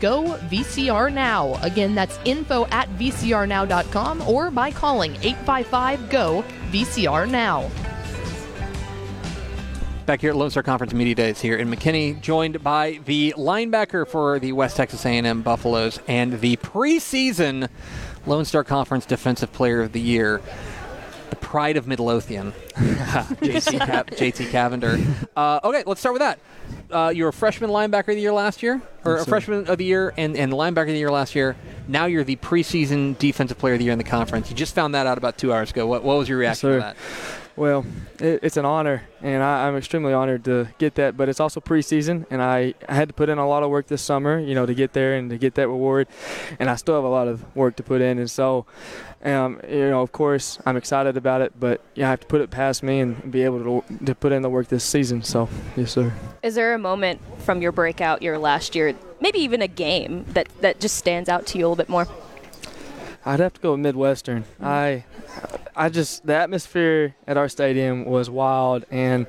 GO VCR Now. Again, that's info at vcrnow.com or by calling 855 GO VCR Now. Back here at Lone Star Conference Media Days here in McKinney, joined by the linebacker for the West Texas A&M Buffaloes and the preseason Lone Star Conference Defensive Player of the Year, the pride of Midlothian, JT, Cav- JT Cavender. Uh, okay, let's start with that. Uh, you were a freshman linebacker of the year last year, or Yes, a freshman of the year and, and linebacker of the year last year. Now you're the preseason Defensive Player of the Year in the conference. You just found that out about two hours ago. What, what was your reaction to that? Well, it, it's an honor, and I, I'm extremely honored to get that. But it's also preseason, and I, I had to put in a lot of work this summer, you know, to get there and to get that reward. And I still have a lot of work to put in, and so, um, you know, of course, I'm excited about it. But you I have to put it past me and be able to to put in the work this season. So, yes, sir. Is there a moment from your breakout year last year, maybe even a game, that, that just stands out to you a little bit more? I'd have to go with Midwestern. I, I just the atmosphere at our stadium was wild, and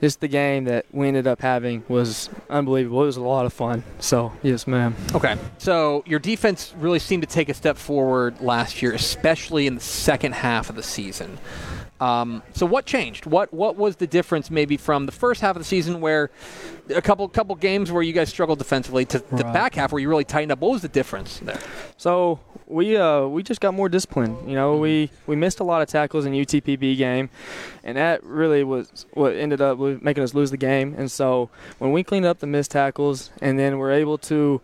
just the game that we ended up having was unbelievable. It was a lot of fun. So yes, ma'am. Okay. So your defense really seemed to take a step forward last year, especially in the second half of the season. Um, so what changed? What what was the difference maybe from the first half of the season where a couple couple games where you guys struggled defensively to the back half where you really tightened up? What was the difference there? So we uh, we just got more discipline. You know, we, we missed a lot of tackles in UTPB game, and that really was what ended up making us lose the game. And so when we cleaned up the missed tackles, and then we're able to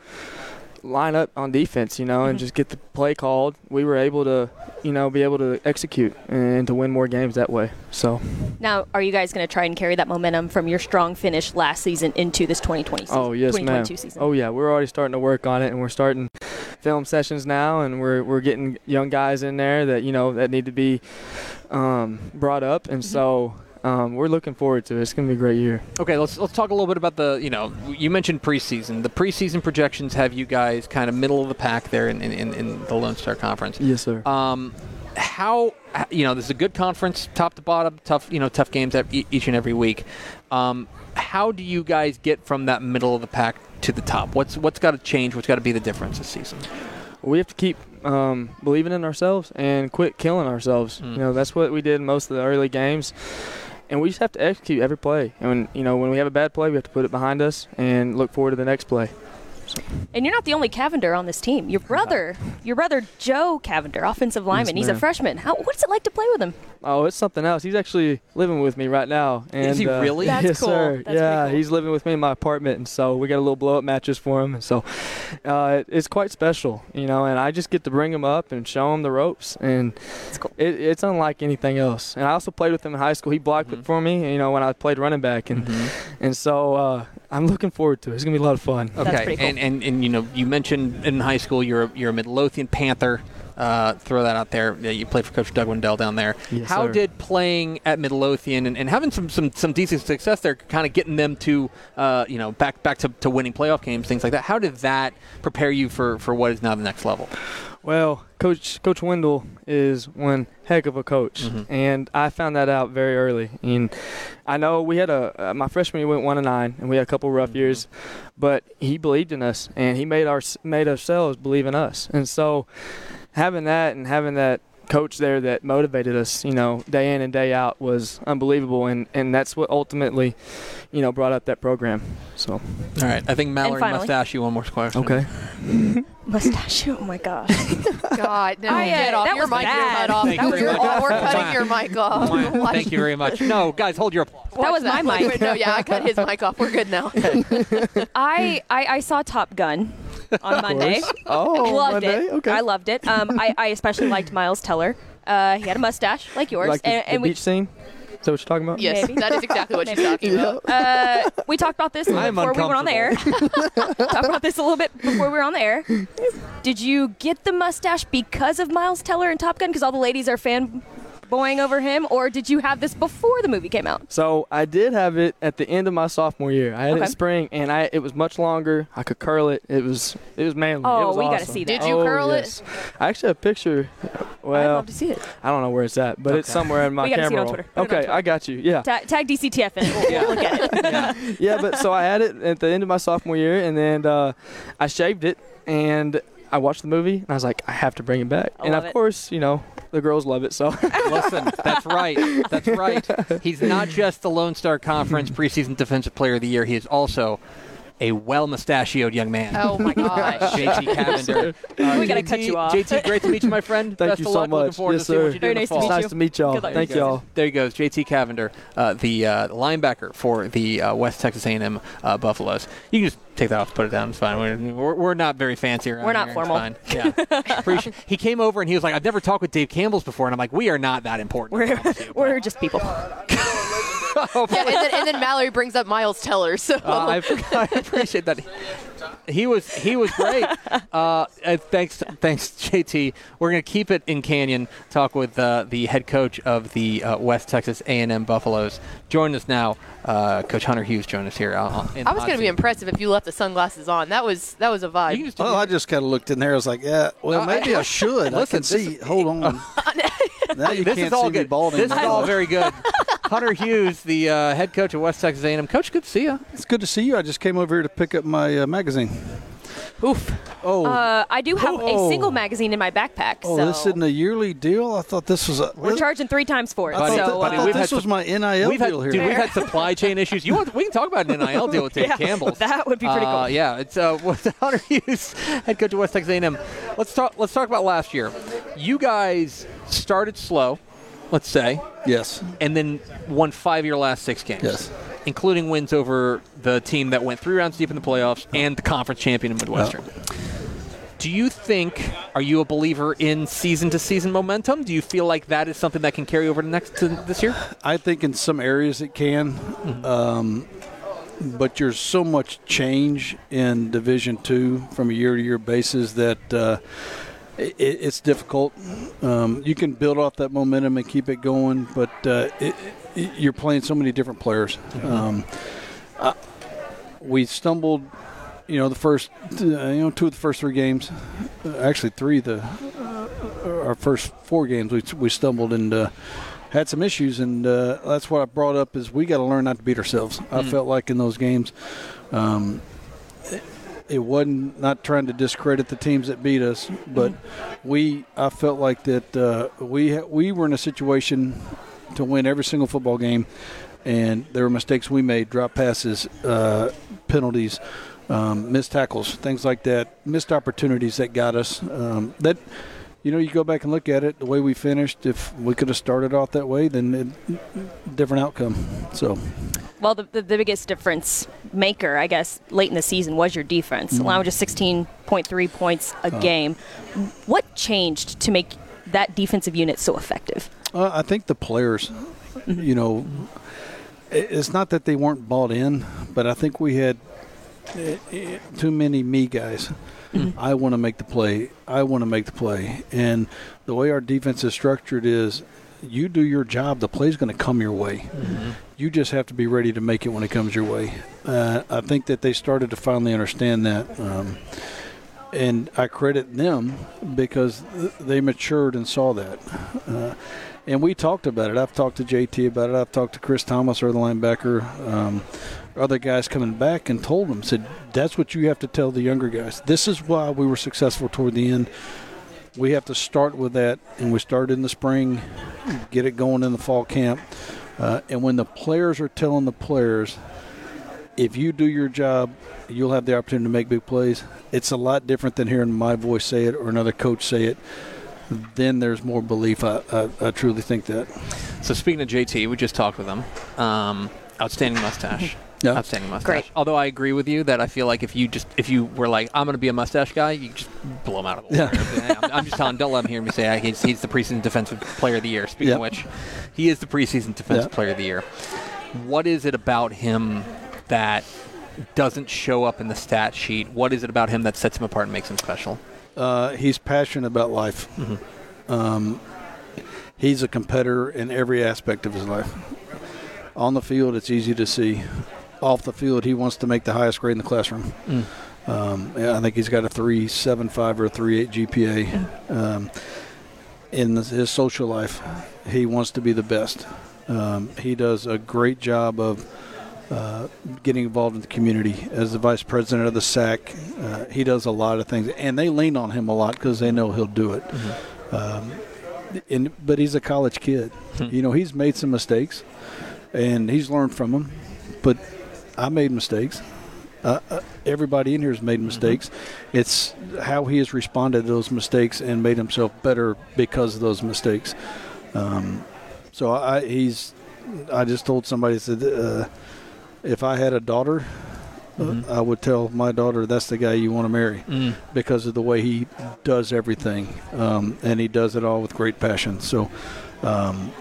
line up on defense, you know, and just get the play called, we were able to, you know, be able to execute and to win more games that way. So. Now, are you guys going to try and carry that momentum from your strong finish last season into this 2020 season? Oh yes, ma'am. season. Oh yeah, we're already starting to work on it, and we're starting film sessions now, and we're we're getting young guys in there that you know that need to be um, brought up, and so um, we're looking forward to it. It's gonna be a great year. Okay, let's let's talk a little bit about the you know you mentioned preseason. The preseason projections have you guys kind of middle of the pack there in, in, in the Lone Star Conference. Yes, sir. Um, how you know this is a good conference, top to bottom, tough you know tough games each and every week. Um, how do you guys get from that middle of the pack to the top? What's what's got to change? What's got to be the difference this season? we have to keep um, believing in ourselves and quit killing ourselves. Mm. You know, that's what we did in most of the early games. And we just have to execute every play. And when you know when we have a bad play, we have to put it behind us and look forward to the next play. And you're not the only Cavender on this team. Your brother, your brother Joe Cavender, offensive lineman. He's a freshman. How, what's it like to play with him? Oh, it's something else. He's actually living with me right now. And, Is he uh, really? That's yes, cool. sir. That's yeah, cool. he's living with me in my apartment, and so we got a little blow-up mattress for him, and so uh, it, it's quite special, you know. And I just get to bring him up and show him the ropes, and it, it's unlike anything else. And I also played with him in high school. He blocked Mm-hmm. it for me, you know, when I played running back, and and so uh, I'm looking forward to it. It's gonna be a lot of fun. Okay, and, and and you know, you mentioned in high school you're a, you're a Midlothian Panther. Uh, throw that out there. Yeah, You played for Coach Doug Wendel down there. Yes, How sir. did playing at Midlothian and, and having some, some some decent success there, kind of getting them to uh, you know back back to, to winning playoff games, things like that? How did that prepare you for, for what is now the next level? Well, Coach Coach Wendel is one heck of a coach, Mm-hmm. and I found that out very early. And I know we had a uh, my freshman year went one and nine, and we had a couple rough Mm-hmm. years, but he believed in us, and he made our made ourselves believe in us. And so, having that and having that coach there that motivated us, you know, day in and day out was unbelievable, and and that's what ultimately, you know, brought up that program. So, all right, I think Mallory finally- must ask you one more question. Okay. Mustachio. Oh my gosh. God, no, I, uh, get off that your mic. You're bad. cut off. Thank you That was very your- much. We're cutting your mic off. Thank you very much. No, guys, hold your applause. That was my Watch mic. No, yeah, I cut his mic off. We're good now. I, I I saw Top Gun on Monday. course. Oh, loved Monday? it. Okay. I loved it. Um, I, I especially liked Miles Teller. Uh, he had a mustache like yours, like the, and, the and we beach scene. Is that what you're talking about? Yes, Maybe. that is exactly what she's talking about. uh, we talked about this I'm before we went on the air. talked about this a little bit before we were on the air. Did you get the mustache because of Miles Teller and Top Gun? Because all the ladies are fanboying over him, or did you have this before the movie came out? So I did have it at the end of my sophomore year. I had it in spring, and I it was much longer. I could curl it. It was it was manly. Oh, it was we gotta see that. Did you Oh, curl it? I actually have a picture. Well, I'd love to see it. I don't know where it's at, but it's somewhere in my We gotta see it camera on roll. Twitter. Put it on Okay, I got you. Yeah. Ta- tag DCTF in it. We'll, we'll look at it. yeah, but so I had it at the end of my sophomore year, and then uh, I shaved it, and I watched the movie, and I was like, I have to bring it back. I and of it. course, you know, the girls love it. So Listen, that's right. That's right. He's not just the Lone Star Conference preseason Defensive Player of the Year. He is also a well mustachioed young man. Oh my gosh. JT Cavender. Uh, We gotta JT cut you off. JT, great to meet you, my friend. Thank Best you of so luck. Looking much. forward Yes, to see what sir. you do Very nice to fall. meet nice you. to meet y'all. Thank There y'all. There he goes, JT Cavender, uh, the uh, linebacker for the uh, West Texas A&M uh, Buffaloes. You can just take that off, put it down. It's fine. We're, we're, we're not very fancy around We're not here. formal. It's fine. Yeah. Appreciate- he came over and he was like, "I've never talked with Dave Campbell's before," and I'm like, "We are not that important." We're, we're just people. yeah, and then, and then Mallory brings up Miles Teller. So Uh, I, I appreciate that. He was he was great. Uh, thanks thanks JT. We're gonna keep it in Canyon. Talk with uh, the head coach of the uh, West Texas A&M Buffaloes. Join us now, uh, Coach Hunter Hughes. Join us here. Uh, in I was going to hot be impressive if you left the sunglasses on. That was that was a vibe. You can just Well, I just kind of looked in there. I was like, yeah, well, No, I- maybe I, should. I can see. Hold on. now you this can't is all see me good. balding. This is all very good. Hunter Hughes, the uh, head coach of West Texas A&M. Coach, good to see you. It's good to see you. I just came over here to pick up my uh, magazine. Oof. Oh, Uh, I do have Oh. a single magazine in my backpack. oh, so this isn't a yearly deal. I thought this was a. we're charging three times for it. I thought, so that- I uh, thought this was some- my NIL We've had, deal here. dude, we've had supply chain issues. You want? We can talk about an NIL deal with Dave Yeah, Campbell. that would be pretty Uh, cool. yeah, it's uh, what's Hunter Hughes, head coach of West Texas A&M. Let's talk. Let's talk about last year. You guys started slow, let's say, yes. and then won five of your last six games. Yes. Including wins over the team that went three rounds deep in the playoffs and the conference champion in Midwestern. Do you think? Are you a believer in season-to-season momentum? Do you feel like that is something that can carry over to next to this year? I think in some areas it can, um, but there's so much change in Division Two from a year-to-year basis that uh, it, it's difficult. Um, you can build off that momentum and keep it going, but uh, it, it, you're playing so many different players. Um, uh, we stumbled. You know the first, uh, you know, two of the first three games, uh, actually three of the our first four games we, we stumbled and uh, had some issues and uh, that's what I brought up is we got to learn not to beat ourselves. I Mm. felt like in those games, um, it, wasn't not trying to discredit the teams that beat us, but we I felt like that uh, we we were in a situation to win every single football game, and there were mistakes we made, drop passes, uh, penalties. um, missed tackles, things like that, missed opportunities that got us. Um, that you know, you go back and look at it, the way we finished. If we could have started off that way, then it, different outcome. So. Well, the, the, the, biggest difference maker, I guess, late in the season was your defense, mm-hmm. allowing just 16.3 points a uh, game. What changed to make that defensive unit so effective? Uh, I think the players, you know, it's not that they weren't bought in, but I think we had too many me guys. Mm-hmm. I want to make the play. I want to make the play. And the way our defense is structured is you do your job, the play's going to come your way. Mm-hmm. You just have to be ready to make it when it comes your way. Uh, I think that they started to finally understand that. Um, and I credit them because they matured and saw that. Uh, and we talked about it. I've talked to JT about it. I've talked to Chris Thomas, or the linebacker, um, other guys coming back, and told them, said, that's what you have to tell the younger guys. This is why we were successful toward the end. We have to start with that, and we started in the spring, get it going in the fall camp. Uh, and when the players are telling the players, if you do your job, you'll have the opportunity to make big plays. It's a lot different than hearing my voice say it or another coach say it then there's more belief. I, I, I, truly think that. So speaking of JT, we just talked with him. Um, outstanding mustache. Yeah. Outstanding mustache. Great. Although I agree with you that I feel like if you just if you were like I'm going to be a mustache guy, you just blow him out of the water. Yeah. I'm, I'm, just telling. Don't let him hear me say he's, he's the preseason defensive player of the year. Speaking yep. of which, he is the preseason defensive yep. player of the year. What is it about him that doesn't show up in the stat sheet? What is it about him that sets him apart and makes him special? Uh, he's passionate about life. Mm-hmm. Um, he's a competitor in every aspect of his life. On the field, it's easy to see. Off the field, he wants to make the highest grade in the classroom. Mm. Um, I think he's got a 3.75 or a 3.8 GPA. Um, in his social life, he wants to be the best. Um, he does a great job of uh, getting involved in the community as the vice president of the SAC. Uh, he does a lot of things, and they lean on him a lot because they know he'll do it. Mm-hmm. Um, and, but he's a college kid. Hmm. You know, he's made some mistakes, and he's learned from them. But I made mistakes. Uh, uh, everybody in here has made mistakes. Mm-hmm. It's how he has responded to those mistakes and made himself better because of those mistakes. Um, so I, he's. I just told somebody said uh, if I had a daughter, uh, mm-hmm. I would tell my daughter that's the guy you want to marry mm. because of the way he does everything, um, and he does it all with great passion. So. Um,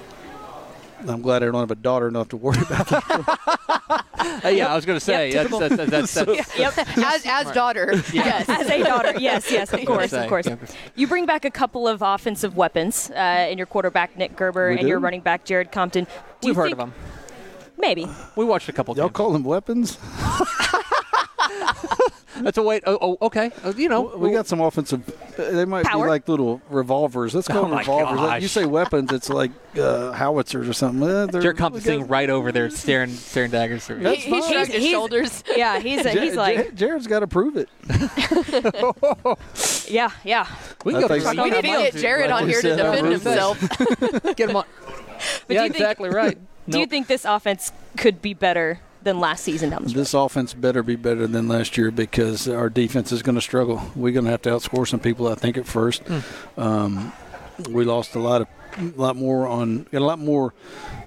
I'm glad I don't have a daughter enough to worry about that. uh, yeah, I was going to say yep, that's, that's, that's, that's, yep. as as daughter, yes, as a daughter, yes, yes, of course, of course. You bring back a couple of offensive weapons uh, in your quarterback Nick Gerber we and do? your running back Jared Compton. Do We've heard of them. Maybe. We watched a couple. Y'all games. call them weapons? That's a wait. Oh, oh okay. Uh, you know, we got some offensive. They might Power? be like little revolvers. Let's call oh them revolvers. Gosh. You say weapons, it's like uh, howitzers or something. Jared Compton sitting right over there, staring, staring daggers through. He, he shrugged his shoulders. Yeah, he's a, he's like Jared's got to prove it. yeah, yeah. We, go we need to get Jared on here to defend himself. get him on. But yeah, think, exactly right. Do you think this offense could be better than last season down the stretch? This offense better be better than last year because our defense is going to struggle. We're going to have to outscore some people, I think, at first. Mm. Um, we lost a lot of, a lot more on, got a lot more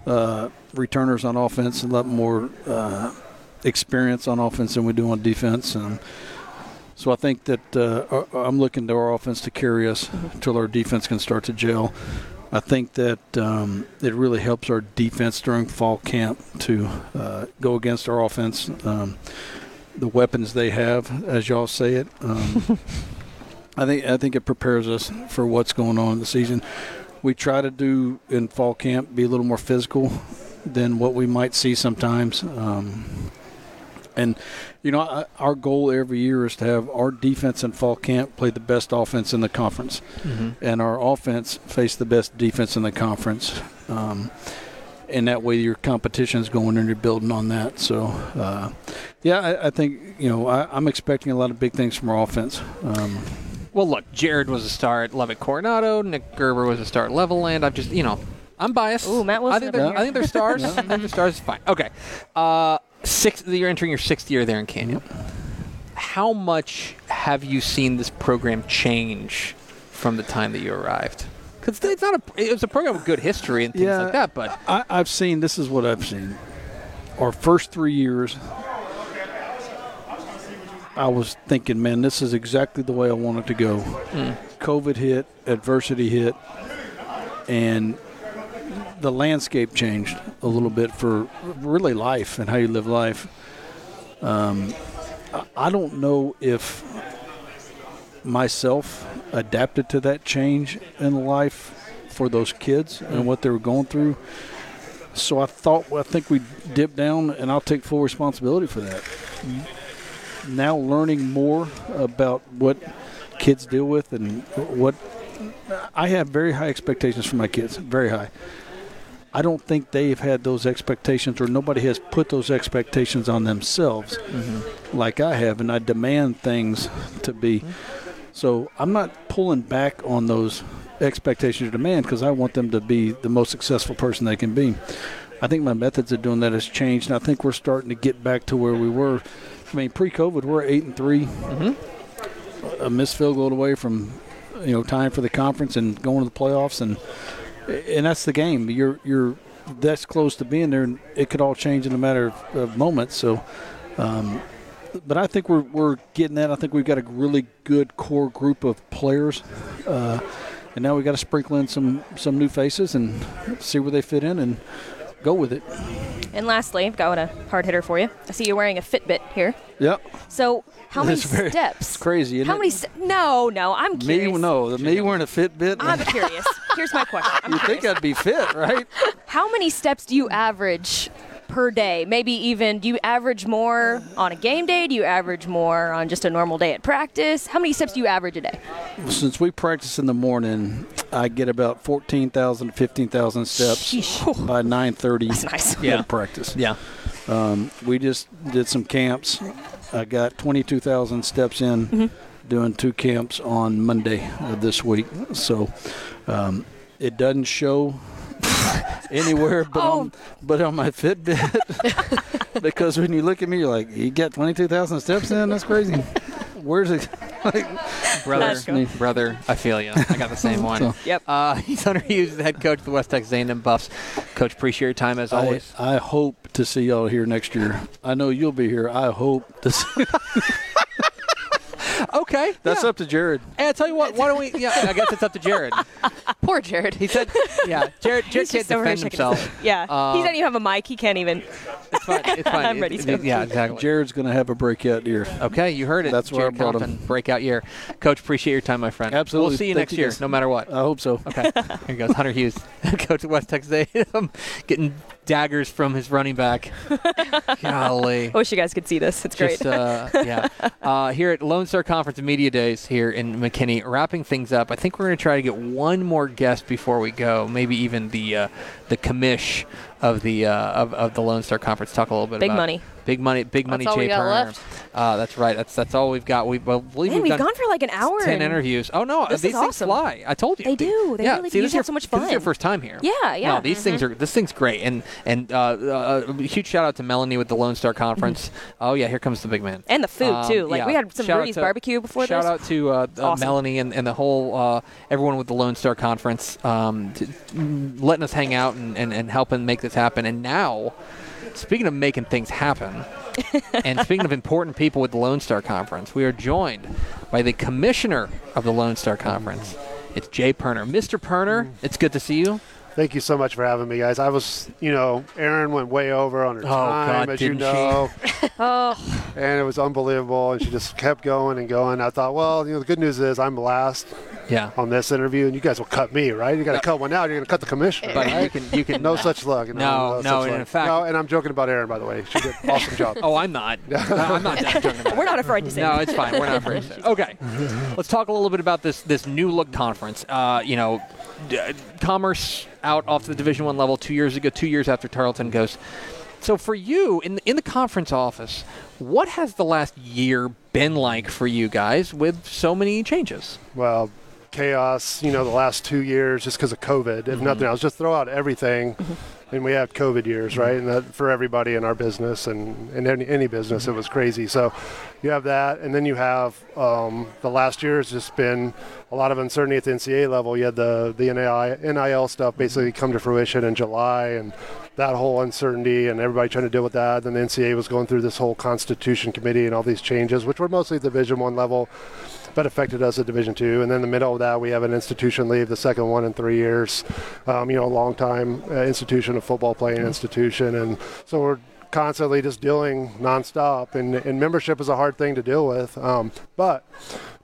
uh, returners on offense, a lot more uh, experience on offense than we do on defense. And so I think that uh, I'm looking to our offense to carry us mm-hmm. until our defense can start to gel. I think that um, it really helps our defense during fall camp to uh, go against our offense. Um, the weapons they have, as y'all say it, um, I think I think it prepares us for what's going on in the season. We try to do in fall camp be a little more physical than what we might see sometimes. Um, and you know, our goal every year is to have our defense in fall camp play the best offense in the conference, mm-hmm. and our offense face the best defense in the conference. Um, and that way, your competition is going and you're building on that. So, uh, yeah, I, I, think you know I, am expecting a lot of big things from our offense. Um, well, look, Jared was a star at Lubbock Coronado. Nick Gerber was a star at Levelland. I've just, you know, I'm biased. Ooh, Matt I think, they're, I think they're stars. I think they're stars. Fine. Okay. Uh, sixth. You're entering your sixth year there in Canyon. how much have you seen this program change from the time that you arrived? Because it's not a it was a program with good history and things Yeah. like that, but I, I've seen this is what I've seen. Our first three years, I was thinking, man, this is exactly the way I wanted to go. Mm. COVID hit, adversity hit, and the landscape changed a little bit for really life and how you live life. Um, I- don't know if myself adapted to that change in life for those kids and what they were going through. So I thought, I think we dip down, and I'll take full responsibility for that. Now learning more about what kids deal with and what I have very high expectations for my kids, very high. I don't think they've had those expectations, or nobody has put those expectations on themselves mm-hmm. like I have, and I demand things to be. Mm-hmm. So I'm not pulling back on those expectations or demand because I want them to be the most successful person they can be. I think my methods of doing that has changed, and I think we're starting to get back to where we were. I mean, pre-COVID, we're eight and 3 mm-hmm. a missed field goal away from you know time for the conference and going to the playoffs, and and that's the game. You're you're that's close to being there, and it could all change in a matter of, of moments. So. Um, but I think we're, we're getting that. I think we've got a really good core group of players, uh, and now we've got to sprinkle in some some new faces and see where they fit in and go with it. And lastly, I've got a hard hitter for you. I see you're wearing a Fitbit here. Yep. So, how many very- steps? It's crazy. Isn't How it? many? St- no, no. I'm curious. Me, no. The me wearing a Fitbit. I'm curious. Here's my question. I'm you think I'd be fit, right? How many steps do you average per day? Maybe even do you average more on a game day? Do you average more on just a normal day at practice? How many steps do you average a day? Since we practice in the morning, I get about 14,000 to 15,000 steps by 9:30 That's nice. Yeah. at practice. Yeah. Um, we just did some camps. I got 22,000 steps in doing two camps on Monday of this week. So um, it doesn't show anywhere but on but on my Fitbit because when you look at me, you're like, you got 22,000 steps in. That's crazy. Where's it? brother, That's brother, I feel you. I got the same one. So- Yep. Uh, he's Hunter Hughes, the head coach of the West Texas A&M Buffs. Coach, appreciate your time as always. I, I hope to see y'all here next year. I know you'll be here. I hope to see. okay. That's up to Jared. Hey, I tell you what. Why don't we? Yeah, I guess it's up to Jared. Poor Jared. He said, "Yeah, Jared. Jared He's can't just over here defend himself. Yeah. Uh, he doesn't even have a mic. He can't even. It's fine. It's fine. I'm ready It- to. yeah, exactly. Jared's going to have a breakout year. Okay, you heard it. That's where Jared I brought him. Breakout year. Coach, appreciate your time, my friend. Absolutely. We'll see you Thank next you, year, guys. no matter what. I hope so. Okay. Here goes Hunter Hughes, coach of West Texas A&M, getting daggers from his running back. Golly. I wish you guys could see this. It's Just, great. uh, yeah. Uh, here at Lone Star Conference Media Days here in McKinney, wrapping things up. I think we're going to try to get one more guest before we go. Maybe even the uh, the commish of the uh, of, of the Lone Star Conference. Talk a little bit Big about money. Big money. Big money. That's all Jay we got Poerner. left. Uh, that's right. That's that's all we've got. We well, believe Man, we've, we've gone for like an hour. ten and interviews. Oh no, This these is things awesome. fly. I told you. They do. They yeah. really See, do. this You have so much fun. This is your first time here. Yeah, yeah. No, these things are this thing's great. And and uh, uh, a huge shout out to Melanie with the Lone Star Conference. oh yeah, here comes the big man. And the food Um, too. Like yeah. we had some Rudy's to- barbecue before Shout this. Shout out to uh, uh, Awesome. Melanie and, and the whole uh, everyone with the Lone Star Conference um, letting us hang out and, and, and helping make this happen. And now, speaking of making things happen, and speaking of important people with the Lone Star Conference, we are joined by the commissioner of the Lone Star Conference. It's Jay Poerner. Mr. Poerner, it's good to see you. Thank you so much for having me, guys. I was, you know, Erin went way over on her Oh, time, God, as you didn't she? know, oh, and it was unbelievable. And she just kept going and going. I thought, well, you know, the good news is I'm last Yeah. on this interview, and you guys will cut me, right? You got to cut one out. You're going to cut the commissioner, But right? you can you can no such luck. No, no, such and luck. in fact- no, and I'm joking about Erin, by the way. She did an awesome job. Oh, I'm not. No, I'm not joking about we're not afraid to say. No, it's fine. We're not afraid to say. Okay, let's talk a little bit about this this new look conference. Uh, you know, d- commerce out off the Division One level two years ago, two years after Tarleton goes. So for you in the, in the conference office, what has the last year been like for you guys with so many changes? well, chaos, you know, the last two years just because of COVID. If nothing mm-hmm. else, just throw out everything mm-hmm. and we had COVID years, mm-hmm. right? And that for everybody in our business and in any, any business, it was crazy. So you have that, and then you have um, the last year has just been a lot of uncertainty at the NCAA level. You had the the NIL, NIL stuff basically come to fruition in July, and that whole uncertainty and everybody trying to deal with that. Then the NCAA was going through this whole Constitution Committee and all these changes, which were mostly Division One level but affected us at Division Two. And then in the middle of that, we have an institution leave, the second one in three years. Um, you know, a long time uh, institution, a football playing institution, and so we're constantly just dealing nonstop. And, and membership is a hard thing to deal with, um, but.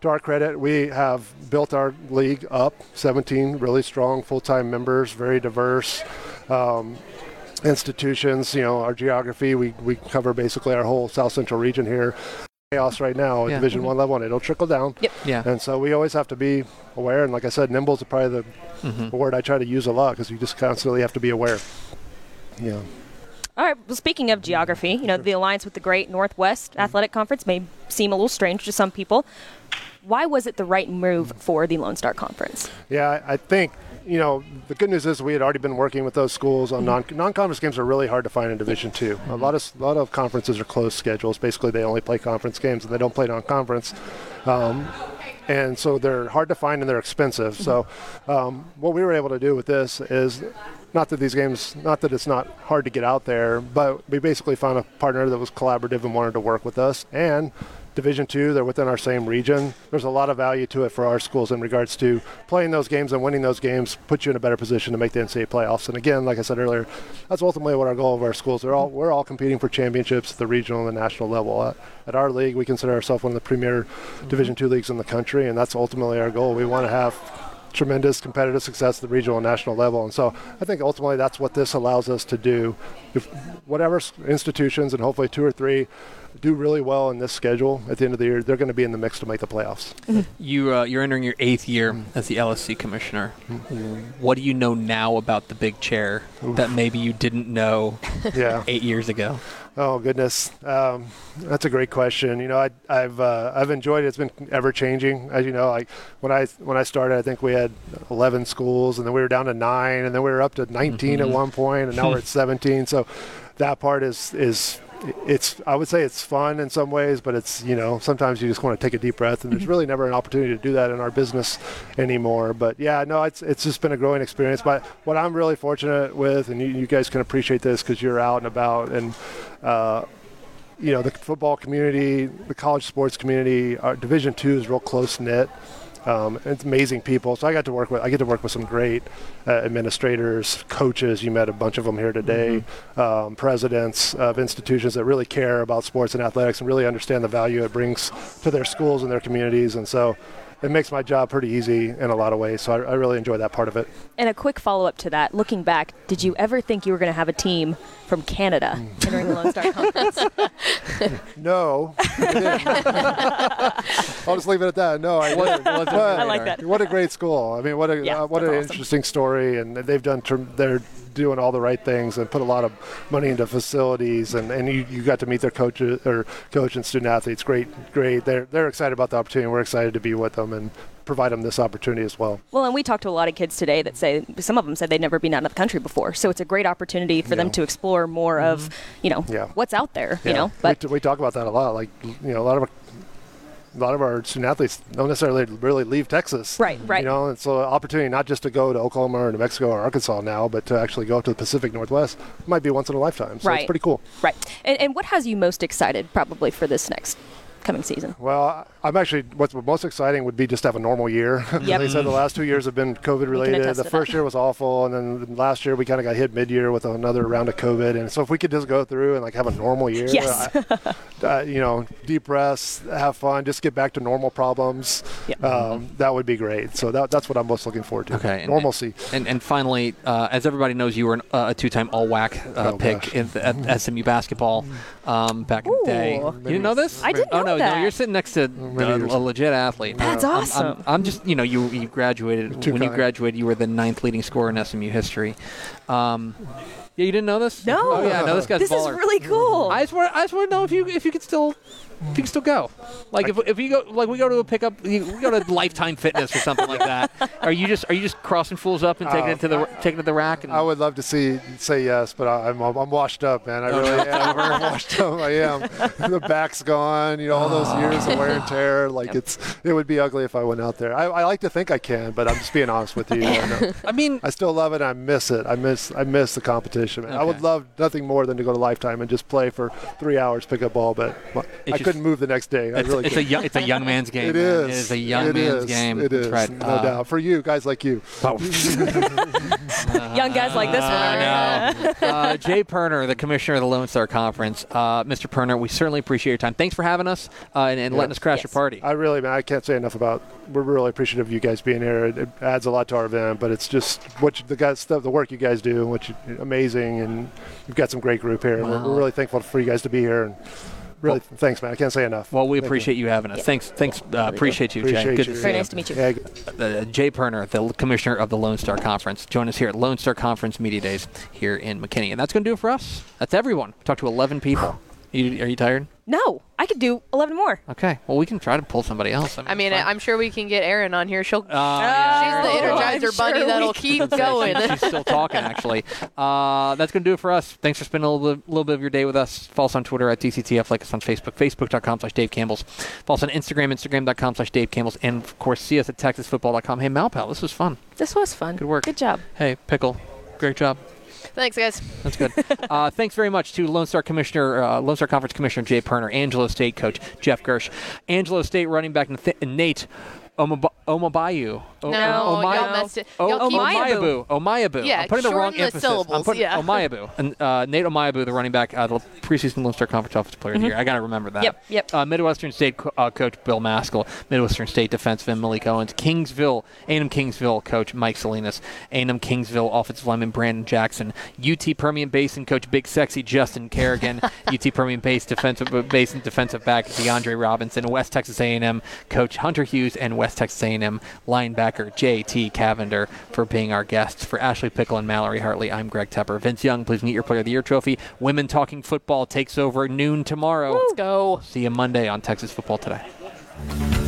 To our credit, we have built our league up 17 really strong full time members, very diverse. Um, institutions. You know, our geography, we, we cover basically our whole South Central region here. Chaos right now at Yeah. Division Mhm. One level, and it'll trickle down. Yep. Yeah. And so we always have to be aware. And like I said, nimble is probably the, Mhm. word I try to use a lot because you just constantly have to be aware. Yeah. All right. Well, speaking of geography, you know, the alliance with the Great Northwest Athletic Conference may seem a little strange to some people. Why was it the right move for the Lone Star Conference? Yeah, I I think you know the good news is we had already been working with those schools on non non-conference games are really hard to find in Division Two. A lot of a lot of conferences are closed schedules. Basically, they only play conference games and they don't play non-conference. Um, and so they're hard to find and they're expensive. So, um, what we were able to do with this is not that these games, not that it's not hard to get out there, but we basically found a partner that was collaborative and wanted to work with us. And Division two, they're within our same region. There's a lot of value to it for our schools in regards to playing those games and winning those games Put you in a better position to make the NCAA playoffs. And again, like I said earlier, that's ultimately what our goal of our schools. All we're all competing for championships at the regional and the national level. At, at our league, we consider ourselves one of the premier mm-hmm. Division two leagues in the country, and that's ultimately our goal. We want to have tremendous competitive success at the regional and national level. And so I think ultimately that's what this allows us to do. If whatever institutions and hopefully two or three do really well in this schedule at the end of the year, they're going to be in the mix to make the playoffs. You uh, you're entering your eighth year as the LSC commissioner. What do you know now about the big chair that maybe you didn't know Yeah. eight years ago? Oh goodness, um, that's a great question. You know, I, I've uh, I've enjoyed it. It's been ever changing, as you know. Like when I when I started, I think we had 11 schools, and then we were down to nine, and then we were up to 19 at Mhm. one point, and now we're at 17. So that part is is it's I would say it's fun in some ways, but it's you know sometimes you just want to take a deep breath, and there's really never an opportunity to do that in our business anymore. But yeah, no, it's it's just been a growing experience. But what I'm really fortunate with, and you, you guys can appreciate this because you're out and about, and uh, you know the football community, the college sports community, our Division Two is real close knit. Um, it's amazing people. So I got to work with I get to work with some great uh, administrators, coaches. You met a bunch of them here today. Um, presidents of institutions that really care about sports and athletics and really understand the value it brings to their schools and their communities. And so it makes my job pretty easy in a lot of ways. So I, I really enjoy that part of it. And a quick follow up to that, looking back, did you ever think you were going to have a team from Canada entering the Lone Star Conference? No. I'll just leave it at that. No, I Was- didn't. wasn't I like that. What a great school. I mean, what a Yeah, uh, what an awesome. interesting story, and they've done. Term, they're doing all the right things and put a lot of money into facilities, and, and you, you got to meet their coaches or coach and student athletes. Great, great. They're they're excited about the opportunity. and We're excited to be with them and provide them this opportunity as well. Well, and we talked to a lot of kids today that say some of them said they'd never been out of the country before, so it's a great opportunity for them to explore more of, mm-hmm. you know, Yeah. what's out there. You know, but we, t- we talk about that a lot. Like you know, a lot of a lot of our student athletes don't necessarily really leave Texas. Right, right. You know, and so opportunity not just to go to Oklahoma or New Mexico or Arkansas now, but to actually go up to the Pacific Northwest It might be once in a lifetime. So right, it's pretty cool. Right. And, and what has you most excited, probably, for this next coming season? Well, I'm actually what's most exciting would be just to have a normal year. Yep. Like I said, the last two years have been COVID related. The first that. year was awful, and then last year we kind of got hit mid year with another round of COVID. And so if we could just go through and like have a normal year, Yes. I- uh, you know, deep breaths, have fun, just get back to normal problems. Um, that would be great. So that, that's what I'm most looking forward to. Okay. Normalcy. And and finally, uh, as everybody knows, you were an, uh, a two-time All-WAC uh, Oh, pick in the, at SMU basketball um, back in the day. Ooh. You didn't know this? I didn't Oh know no, no, that. you're sitting next to many a, years. a legit athlete. That's I'm- I'm- awesome. I'm, just, you know, you you graduated Too when you graduated, you were the ninth leading scorer in SMU history. Um, yeah, you didn't know this? No. Oh yeah, no, this guy's This is really cool. I just want I just want to know if you if you could still if you can still go. Like if, if you go like we go to a pickup we go to Lifetime Fitness or something like that. Are you just are you just crossing fools up and taking Uh, it to the taking it to the rack and I would love to see say yes, but I, I'm I'm washed up, man. I Oh, really am. I'm washed up. I am. the back's gone. You know, all those years of wear and tear. Like it's it would be ugly if I went out there. I, I like to think I can, but I'm just being honest with you. I. I mean I still love it. And I miss it. I miss I miss the competition. Man. I would love nothing more than to go to Lifetime and just play for three hours, pick up ball, but I just- couldn't move the next day. I it's, really it's a couldn't. young it's a young man's game. It man. is. It is a young It man's is. game. It is. Right. no Uh, doubt. For you guys like you. Young guys like this one. I are- know. uh, Jay Poerner, the commissioner of the Lone Star Conference. Uh, Mr. Poerner, we certainly appreciate your time. Thanks for having us uh, and, and letting us crash your party. I really, man, I can't say enough about. We're really appreciative of you guys being here. It, it adds a lot to our event, but it's just what you, the guys stuff, the work you guys do, and what you amazing, and you've got some great group here. and We're, Wow. we're really thankful for you guys to be here, and really, thanks, man. I can't say enough. Well, we Thank appreciate you, having us. Thanks, thanks. Uh, appreciate you, Jay. Appreciate Good you. to Very nice to meet you. Yeah, Uh, Jay Poerner, the commissioner of the Lone Star Conference. Join us here at Lone Star Conference Media Days here in McKinney. And that's going to do it for us. That's everyone. Talked to 11 people. You, are you tired? No, I could do 11 more. Okay. Well, we can try to pull somebody else. I mean, I'm sure we can get Erin on here. She'll. yeah. she's the Energizer I'm bunny sure that'll we keep going. She's still talking, actually. Uh, that's going to do it for us. Thanks for spending a little bit, little bit of your day with us. Follow us on Twitter at DCTF. Like us on Facebook, facebook.com slash Dave Campbell's. Follow us on Instagram, instagram.com slash Dave Campbell's. And, of course, see us at texasfootball.com. Hey, Malpal, this was fun. This was fun. Good work. Good job. Hey, Pickle, great job. Thanks, guys. That's good. uh, thanks very much to Lone Star Commissioner, uh, Lone Star Conference Commissioner Jay Poerner, Angelo State Coach Jeff Girsch, Angelo State running back Nate Omab- Omabayu. O- No, O- Omai- y'all messed it. O- Y'all keep- Omayebu. Omayebu. Yeah, I'm putting the wrong the emphasis. I'm syllables, putting yeah. Omayebu. And uh, Nate Omayebu, the running back, uh, the preseason Lone Star Conference Offensive Player of the Mhm. Year. I got to remember that. Yep, yep. Uh, Midwestern State co- uh, coach Bill Maskill, Midwestern State defensive end Malik Owens, Kingsville, A&M Kingsville coach Mike Salinas, A&M Kingsville offensive lineman Brandon Jackson, UT Permian Basin coach Big Sexy Justin Carrigan, UT Permian Basin defensive uh, Basin defensive back DeAndre Robinson, West Texas A&M coach Hunter Hughes, and West Texas A&M linebacker JT Cavender for being our guests. For Ashley Pickle and Mallory Hartley, I'm Greg Tepper. Vince Young, please meet your Player of the Year trophy. Women Talking Football takes over noon tomorrow. Let's go. See you Monday on Texas Football Today.